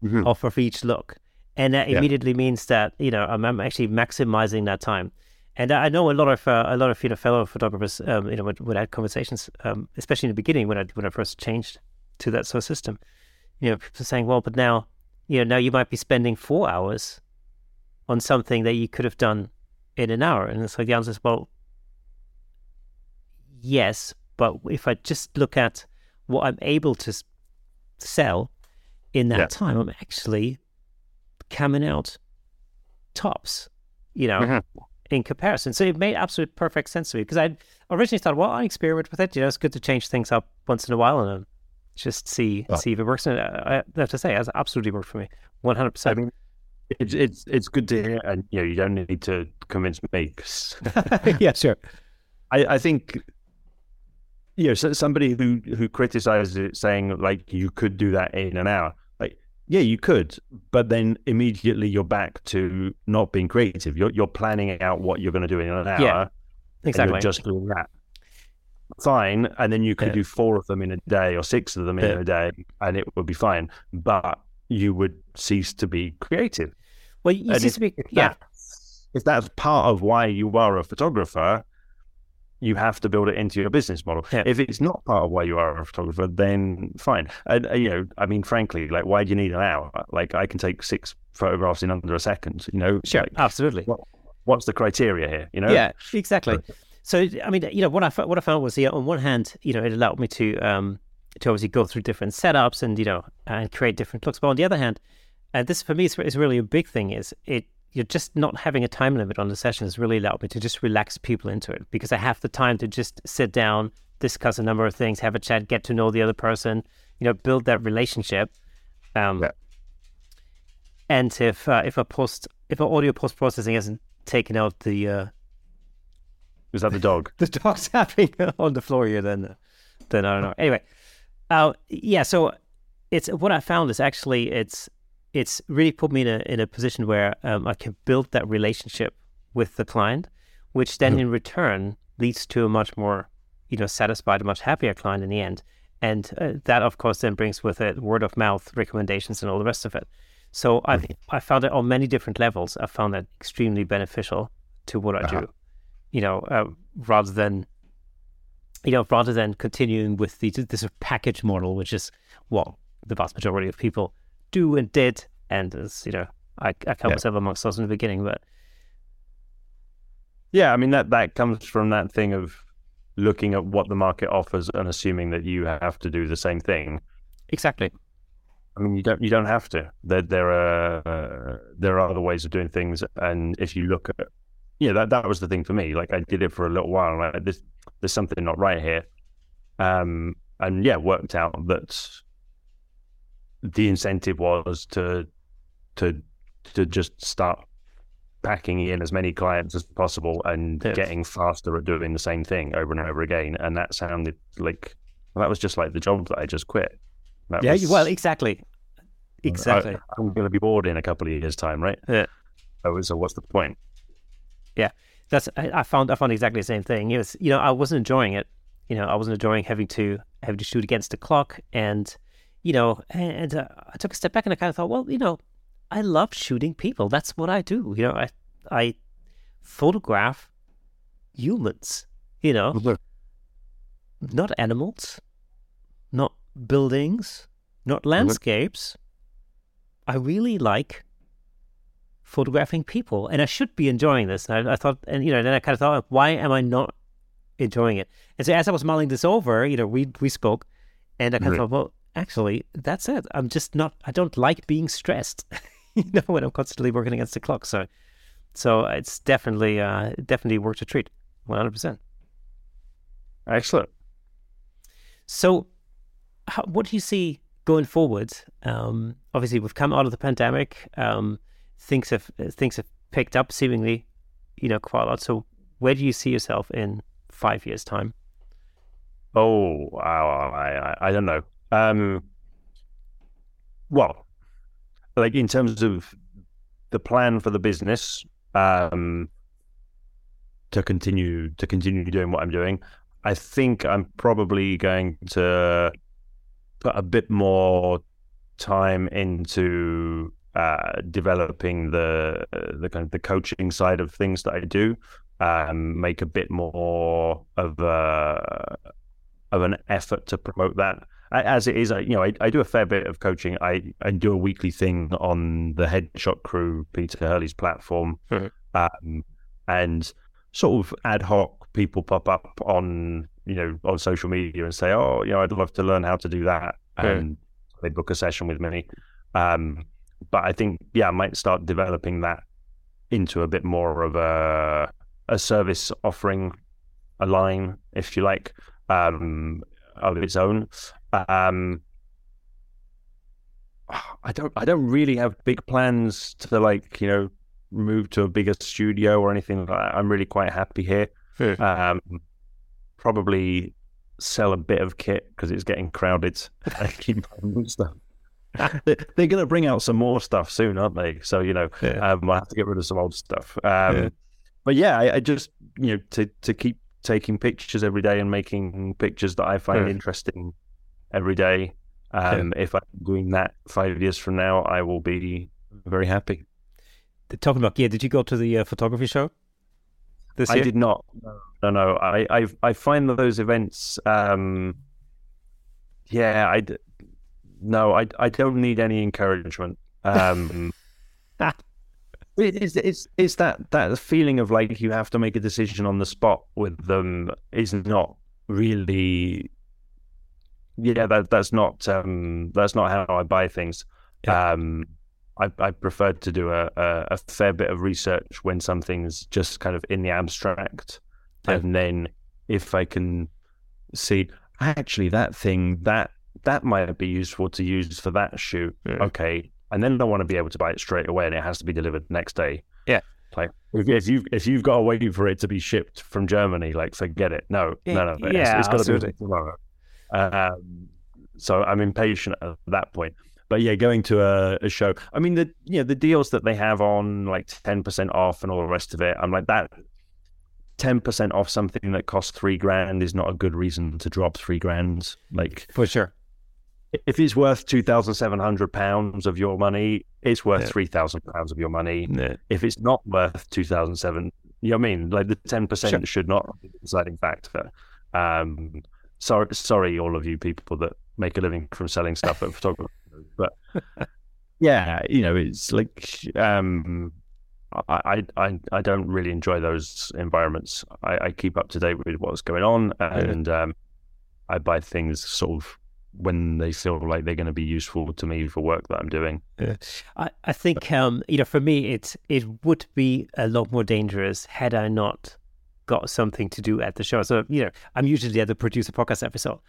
mm-hmm. off of each look. And that yeah. immediately means that, you know, I'm, I'm, actually maximizing that time. And I know a lot of uh, a lot of you know fellow photographers, um, you know, would, would have conversations, um, especially in the beginning when I when I first changed to that sort of system. You know, people saying, well, but now, you know, now you might be spending four hours on something that you could have done in an hour. And so the answer is, well, yes, but if I just look at what I'm able to sell in that yeah. time, I'm actually coming out tops, you know, mm-hmm. in comparison. So it made absolute perfect sense to me because I originally thought, well, I experiment with it. You know, it's good to change things up once in a while and just see oh. see if it works. And uh, I have to say, it has absolutely worked for me, one hundred percent. I mean, it's it's it's good to hear, and you know, you don't need to convince me. [LAUGHS] yeah, sure. [LAUGHS] I, I think know, so somebody who who criticizes it, saying like you could do that in an hour. Like, yeah, you could, but then immediately you're back to not being creative. You're you're planning out what you're going to do in an hour. Yeah, exactly. just doing that. Fine, and then you could yeah. do four of them in a day or six of them in yeah. a day, and it would be fine. But you would cease to be creative. Well, you and cease if, to be yeah. That, if that's part of why you are a photographer, you have to build it into your business model. Yeah. If it's not part of why you are a photographer, then fine. And uh, you know, I mean, frankly, like, why do you need an hour? Like, I can take six photographs in under a second. You know, sure, like, absolutely. What, what's the criteria here? You know, yeah, exactly. So, I mean, you know, what I what I found was, yeah, on one hand, you know, it allowed me to um to obviously go through different setups and you know and create different looks. But on the other hand, and uh, this for me is, is really a big thing is it you're just not having a time limit on the session has really allowed me to just relax people into it because I have the time to just sit down, discuss a number of things, have a chat, get to know the other person, you know, build that relationship. Um, yeah. And if uh, if a post if an audio post processing hasn't taken out the uh, was that the dog? [LAUGHS] the dog's [LAUGHS] happening on the floor here. Then then I don't know. Anyway, uh, yeah. So it's what I found is actually it's it's really put me in a in a position where um, I can build that relationship with the client, which then mm. in return leads to a much more you know satisfied, much happier client in the end. And uh, that, of course, then brings with it word of mouth recommendations and all the rest of it. So I mm. I found it on many different levels. I found that extremely beneficial to what I uh-huh. do. You know, uh, rather than you know, rather than continuing with the this package model, which is what the vast majority of people do and did, and as you know, I, I count yeah. myself amongst those in the beginning, but yeah, I mean that that comes from that thing of looking at what the market offers and assuming that you have to do the same thing. Exactly. I mean, you don't you don't have to. There there are uh, there are other ways of doing things, and if you look at yeah, that that was the thing for me. Like I did it for a little while, and like, there's there's something not right here. Um, and yeah, worked out that the incentive was to to to just start packing in as many clients as possible and yes. getting faster at doing the same thing over and over again. And that sounded like well, that was just like the job that I just quit. That yeah, was, well, exactly, exactly. I, am going to be bored in a couple of years' time, right? Yeah. So, so what's the point? Yeah, that's I, I found I found exactly the same thing. It was you know I wasn't enjoying it. You know I wasn't enjoying having to having to shoot against the clock, and you know and, uh, I took a step back and I kind of thought, well, you know, I love shooting people. That's what I do. You know, I I photograph humans. You know, mm-hmm. not animals, not buildings, not mm-hmm. landscapes. I really like photographing people, and I should be enjoying this. And I, I, thought, and you know, then I kind of thought, why am I not enjoying it? And so as I was mulling this over, you know, we we spoke, and I kind of thought, well, actually, that's it. I'm just not. I don't like being stressed, [LAUGHS] you know, when I'm constantly working against the clock. So, so it's definitely uh, definitely worth a treat, one hundred percent. Excellent. So, how, what do you see going forward? Um, obviously, we've come out of the pandemic. Um, things have things have picked up seemingly, you know, quite a lot. So, where do you see yourself in five years' time? Oh, I, I, I don't know. Um, well, like in terms of the plan for the business, um, to continue to continue doing what I'm doing, I think I'm probably going to put a bit more time into uh, developing the the kind of the coaching side of things that I do. Um, make a bit more of a of an effort to promote that. As it is, I, you know, I, I do a fair bit of coaching. I, I do a weekly thing on the Headshot Crew, Peter Hurley's platform, mm-hmm. um, and sort of ad hoc people pop up on you know on social media and say, oh, you know, I'd love to learn how to do that, mm-hmm. and they book a session with me. Um, but I think yeah, I might start developing that into a bit more of a a service offering, a line, if you like, um, of its own. Um, I don't I don't really have big plans to like you know move to a bigger studio or anything like that. I'm really quite happy here. Hmm. Um, probably sell a bit of kit because it's getting crowded. [LAUGHS] keep stuff. [LAUGHS] they're, they're going to bring out some more stuff soon, aren't they? So you know, yeah. um, I have to get rid of some old stuff. Um, yeah. But yeah, I, I, just you know to to keep taking pictures every day and making pictures that I find yeah. interesting every day. Um, if I'm doing that five years from now, I will be very happy. Talking about yeah, did you go to the uh, photography show? This year? I did not. No, no. I I, I find those events. Um, yeah, I no, I I don't need any encouragement. Um, it's it's it's that that feeling of like you have to make a decision on the spot with them is not really. Yeah, that that's not um that's not how I buy things. Yeah. Um, I, I prefer to do a, a, a, fair bit of research when something's just kind of in the abstract, yeah. and then if I can see actually that thing that that might be useful to use for that shoot. Yeah. Okay, and then I want to be able to buy it straight away, and it has to be delivered next day. Yeah. Like if you've if you've got to wait for it to be shipped from Germany, like forget it. No, no, no. Yeah, it's, it's got to be tomorrow. Um, so I'm impatient at that point. But yeah, going to a, a, show. I mean, the you know the deals that they have on like ten percent off and all the rest of it. I'm like that. Ten percent off something that costs three grand is not a good reason to drop three grand. Like for sure if it's worth two thousand seven hundred pounds of your money, it's worth yeah. three thousand pounds of your money. Yeah. If it's not worth two thousand seven, you know what I mean? Like the ten percent should not be the deciding factor. Um, sorry, sorry, all of you people that make a living from selling stuff at photography, but [LAUGHS] yeah, you know, it's like um, I, I I don't really enjoy those environments. I, I keep up to date with what's going on, and um, I buy things sort of when they feel like they're going to be useful to me for work that I'm doing. Yeah. I, I think um, you know for me it it would be a lot more dangerous had I not got something to do at the show. So you know I'm usually at the producer podcast episode.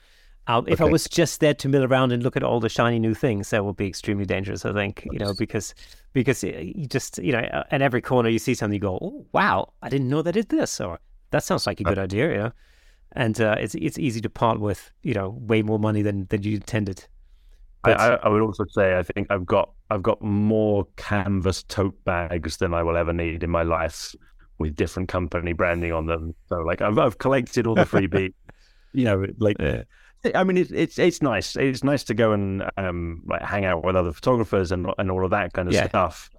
Um, if okay. I was just there to mill around and look at all the shiny new things, that would be extremely dangerous. I think you know because because you just you know at every corner you see something, you go, oh wow, I didn't know they did this, or that sounds like a good uh, idea, you know and uh, it's it's easy to part with you know way more money than than you intended. But... I, I, would also say I think I've got I've got more canvas tote bags than I will ever need in my life with different company branding on them. So like I've I've collected all the freebie, [LAUGHS] you know, like. Yeah. I mean, it's it's it's nice. It's nice to go and um, like hang out with other photographers and and all of that kind of yeah. stuff.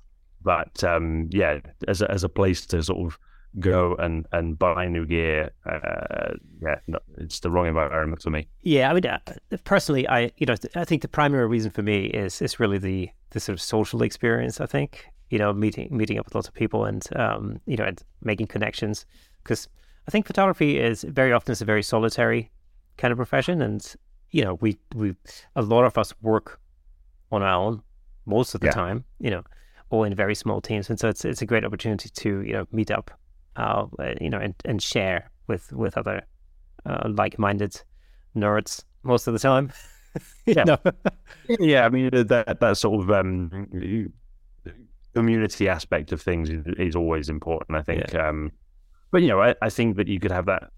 But um, yeah, as a, as a place to sort of go and and buy new gear. Uh, yeah, no, it's the wrong environment for me. Yeah, I mean, uh, personally, I you know I think the primary reason for me is is really the the sort of social experience. I think you know meeting meeting up with lots of people and um, you know and making connections because I think photography is very often is a very solitary kind of profession, and you know we we a lot of us work on our own most of the yeah. time. You know or in very small teams. And so it's it's a great opportunity to you know meet up uh, you know, and, and share with with other uh, like-minded nerds most of the time. [LAUGHS] yeah, [LAUGHS] yeah. I mean that that sort of um, community aspect of things is, is always important. I think, yeah. um, but you know, I, I think that you could have that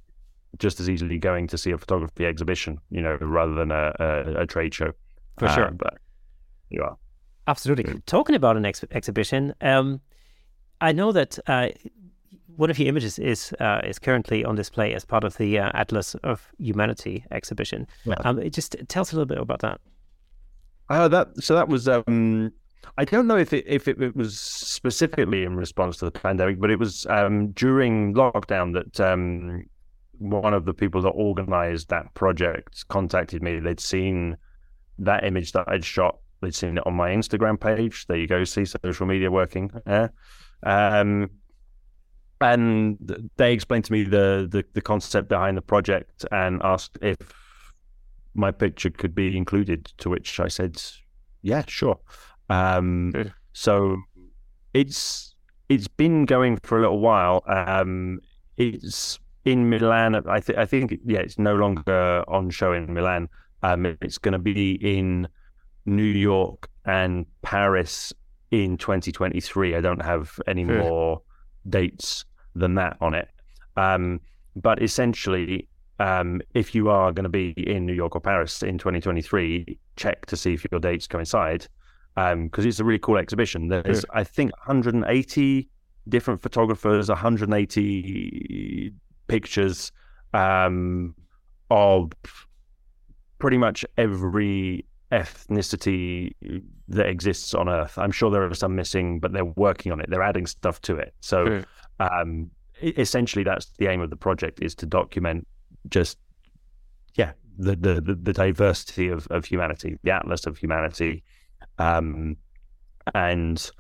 just as easily going to see a photography exhibition, you know, rather than a, a, a trade show. For uh, sure, but you are absolutely talking about an ex- exhibition. Um, I know that uh, one of your images is uh, is currently on display as part of the uh, Atlas of Humanity exhibition. Yeah. Um, just tell us a little bit about that. Uh, that so that was um, I don't know if it if it, it, was specifically in response to the pandemic, but it was um, during lockdown that um, one of the people that organised that project contacted me. They'd seen that image that I'd shot. They'd seen it on my Instagram page. There you go. See social media working. Yeah. Um, and they explained to me the, the, the concept behind the project and asked if my picture could be included. To which I said, "Yeah, sure." Um, so it's it's been going for a little while. Um, it's in Milan. I, th- I think yeah, it's no longer on show in Milan. Um, it's going to be in New York and Paris in 2023. I don't have any more dates than that on it. Um, but essentially, um, if you are going to be in New York or Paris in 2023, check to see if your dates coincide because um, it's a really cool exhibition. There's, I think, 180 different photographers, 180 pictures um, of pretty much every ethnicity that exists on Earth. I'm sure there are some missing, but they're working on it. They're adding stuff to it. So um, essentially, that's the aim of the project is to document just yeah the the the, diversity of, of humanity, the atlas of humanity, um, and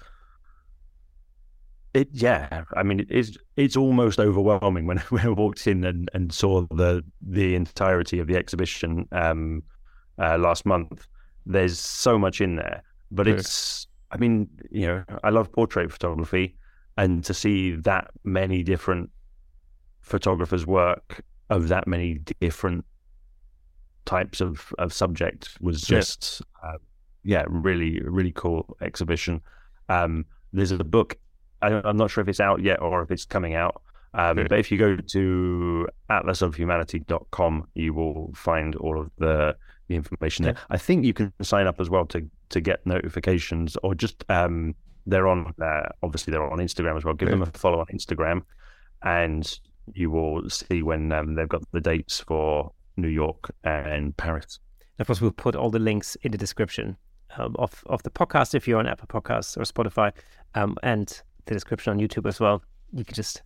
it yeah i mean it's it's almost overwhelming when, when [LAUGHS] i walked in and, and saw the the entirety of the exhibition um uh, last month there's so much in there but it's i mean you know i love portrait photography and to see that many different photographers work of that many different types of, of subject was just yeah. Uh, yeah really really cool exhibition um, there's a book I, am not sure if it's out yet or if it's coming out um, but if you go to atlasofhumanity.com you will find all of the, the information there i think you can sign up as well to to get notifications or just um, they're on uh, obviously they're on Instagram as well. Give yeah. them a follow on Instagram, and you will see when um, they've got the dates for New York and Paris. Of course, we'll put all the links in the description um, of of the podcast if you're on Apple Podcasts or Spotify, um, and the description on YouTube as well. You can just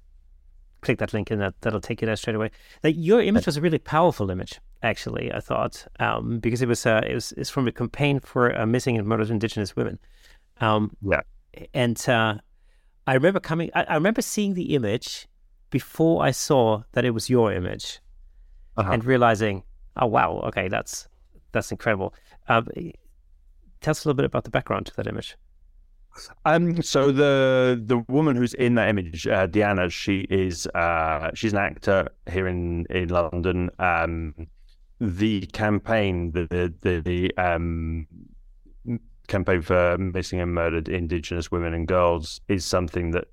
click that link and that that'll take you there straight away. Like your image was a really powerful image, actually. I thought um, because it was uh, it was it's from a campaign for uh, missing and murdered Indigenous women. Um, yeah, and uh, I remember coming. I, I, remember seeing the image before I saw that it was your image, uh-huh. and realizing, oh wow, okay, that's that's incredible. Um, tell us a little bit about the background to that image. Um, so the the woman who's in that image, uh, Diana, she is uh, she's an actor here in in London. Um, the campaign, the the, the um, campaign for missing and murdered Indigenous women and girls, is something that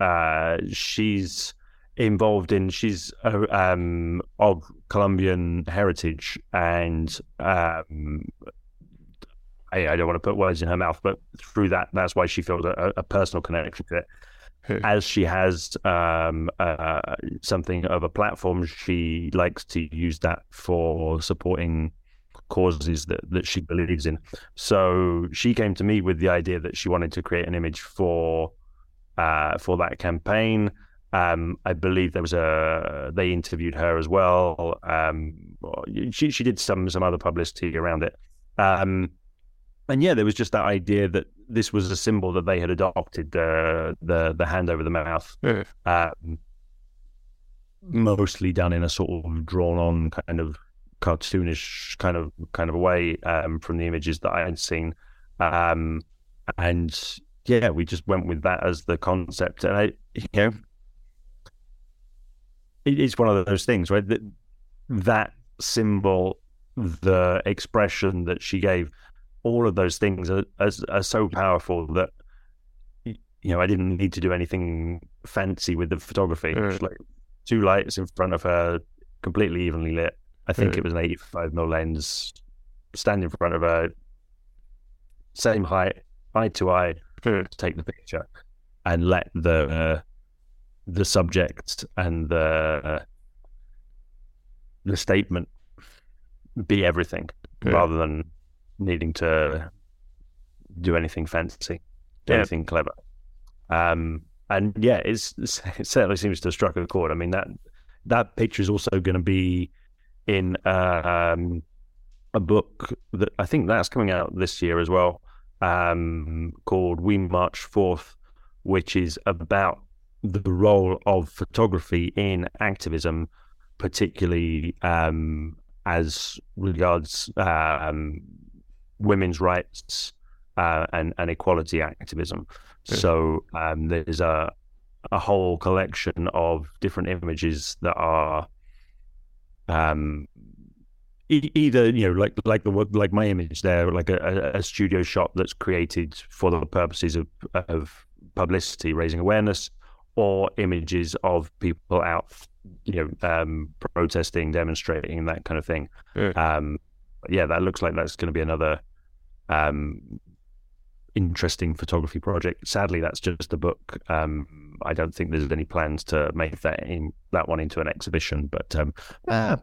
uh, she's involved in. She's uh, um, of Colombian heritage and um, I, I, don't want to put words in her mouth, but through that, that's why she feels a, a personal connection to it. As she has um, uh, something of a platform, she likes to use that for supporting causes that, that she believes in. So she came to me with the idea that she wanted to create an image for uh, for that campaign. Um, I believe there was a they interviewed her as well. Um, she she did some some other publicity around it. Um, and yeah, there was just that idea that this was a symbol that they had adopted the the the hand over the mouth, yeah. um, mostly done in a sort of drawn on kind of cartoonish kind of kind of a way um, from the images that I had seen, um, and yeah, we just went with that as the concept, and I you know it, it's one of those things, right? That that symbol, the expression that she gave all of those things are, are, are so powerful that you know I didn't need to do anything fancy with the photography. Mm. Like two lights in front of her, completely evenly lit. I think mm. it was an 85 mm lens. Stand in front of her, same height, eye to eye, mm. to take the picture, and let the uh, the subject and the uh, the statement be everything, mm. rather than needing to do anything fancy, do yeah. anything clever. Um, and yeah, it's, it certainly seems to have struck a chord. I mean that that picture is also going to be in uh, um, a book that I think that's coming out this year as well, um, called "We March Forth," which is about the role of photography in activism, particularly um, as regards um, women's rights uh, and, and equality activism. Yeah. So um, there's a a whole collection of different images that are um, e- either you know like like the like my image there, like a, a, studio shot that's created for the purposes of of publicity, raising awareness, or images of people out, you know, um, protesting, demonstrating, that kind of thing. Yeah. Um, yeah, that looks like that's going to be another um, interesting photography project. Sadly, that's just a book. Um, I don't think there's any plans to make that in, that one into an exhibition. But um, uh,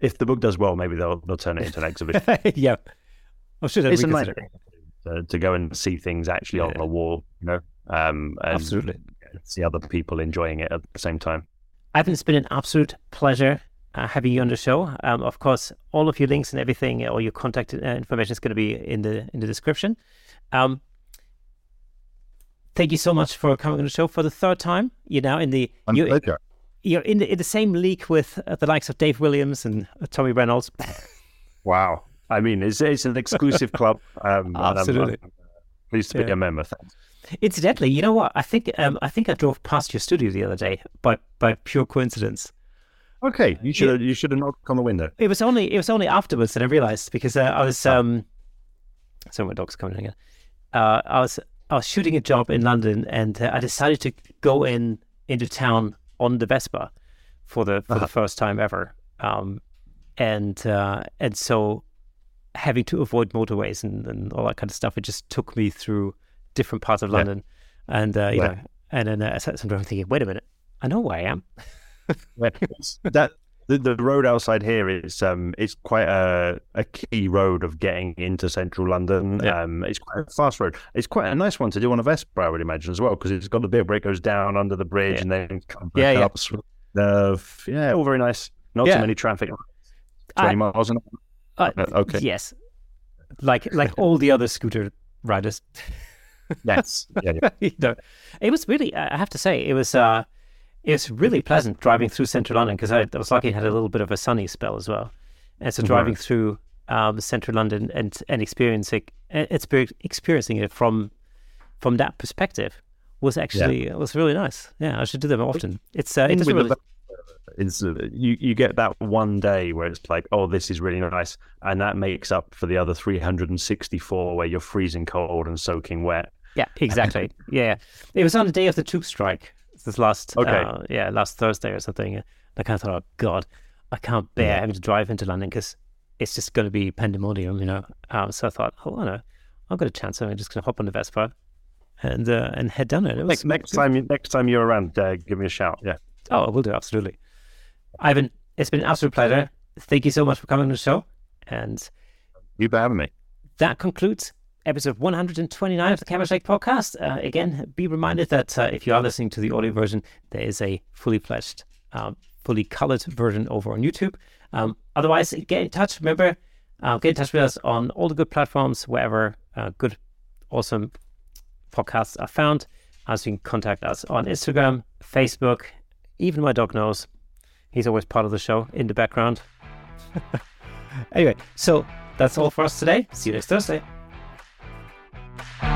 if the book does well, maybe they'll they'll turn it into an exhibition. [LAUGHS] yeah, I'm sure it's a nice to, to, go and see things actually yeah. on the wall. You know, um, absolutely see other people enjoying it at the same time. Ivan, it's been an absolute pleasure uh, having you on the show. Um, of course, all of your links and everything, all your contact uh, information is going to be in the in the description. Um, thank you so much for coming on the show for the third time. You're now in the you're, you're in the in the same league with uh, the likes of Dave Williams and uh, Tommy Reynolds. wow, I mean, it's it's an exclusive club. [LAUGHS] Um, Absolutely, I'm, I'm pleased to be yeah. a member. Thanks. Incidentally, you know what? I think um, I think I drove past your studio the other day by by pure coincidence. Okay, you should have, you should have knocked on the window. It was only it was only afterwards that I realized because uh, I was um, so my dog's coming again. Uh, I was I was shooting a job in London and uh, I decided to go in into town on the Vespa for the for uh-huh. the first time ever. Um, and uh, and so having to avoid motorways and, and all that kind of stuff, it just took me through different parts of London, yeah. and uh, you yeah. know, and then uh, sometimes I'm thinking, wait a minute, I know where I am. [LAUGHS] that the, the road outside here is um it's quite a, a key road of getting into central London. Yeah. Um, it's quite a fast road. It's quite a nice one to do on a Vespa, I would imagine as well, because it's got the bit where it goes down under the bridge Yeah. and then comes Yeah, back yeah. up. So, Uh, yeah, all very nice. Not Yeah. too many traffic. I- Twenty miles an hour. Uh, okay. Yes. Like like all the other scooter riders. Yes. Yeah. yeah. [LAUGHS] you know, it was really. I have to say, it was. uh It was really pleasant driving through central London because I, I was lucky. It had a little bit of a sunny spell as well, and so driving through um, central London and and experiencing experiencing it from from that perspective was actually it was really nice. Yeah, I should do them often. It's uh, it doesn't really. uh, you you get that one day where it's like, oh, this is really nice, and that makes up for the other 364 where you're freezing cold and soaking wet. Yeah, exactly. [LAUGHS] yeah, it was on the day of the tube strike. This last, Okay. uh, yeah, last Thursday or something. And I kind of thought, oh God, I can't bear having to drive into London because it's just going to be pandemonium, you know. Um, so I thought, oh no, I've got a chance. I'm just going to hop on the Vespa and uh, and head down it. it was, Next next time you next time you're around, uh, give me a shout. Yeah. Oh, I will do absolutely. Ivan, it's been an absolute pleasure. Thank you so much for coming on the show, and You for having me. that concludes episode 129 of the Camera Shake podcast. Uh, again, be reminded that uh, if you are listening to the audio version, there is a fully fledged, um, fully colored version over on YouTube. Um, otherwise, get in touch. Remember, uh, get in touch with us on all the good platforms, wherever uh, good, awesome podcasts are found. As you can contact us on Instagram, Facebook, even my dog knows. He's always part of the show in the background. [LAUGHS] anyway, so that's all for us today. See you next Thursday. Thank you.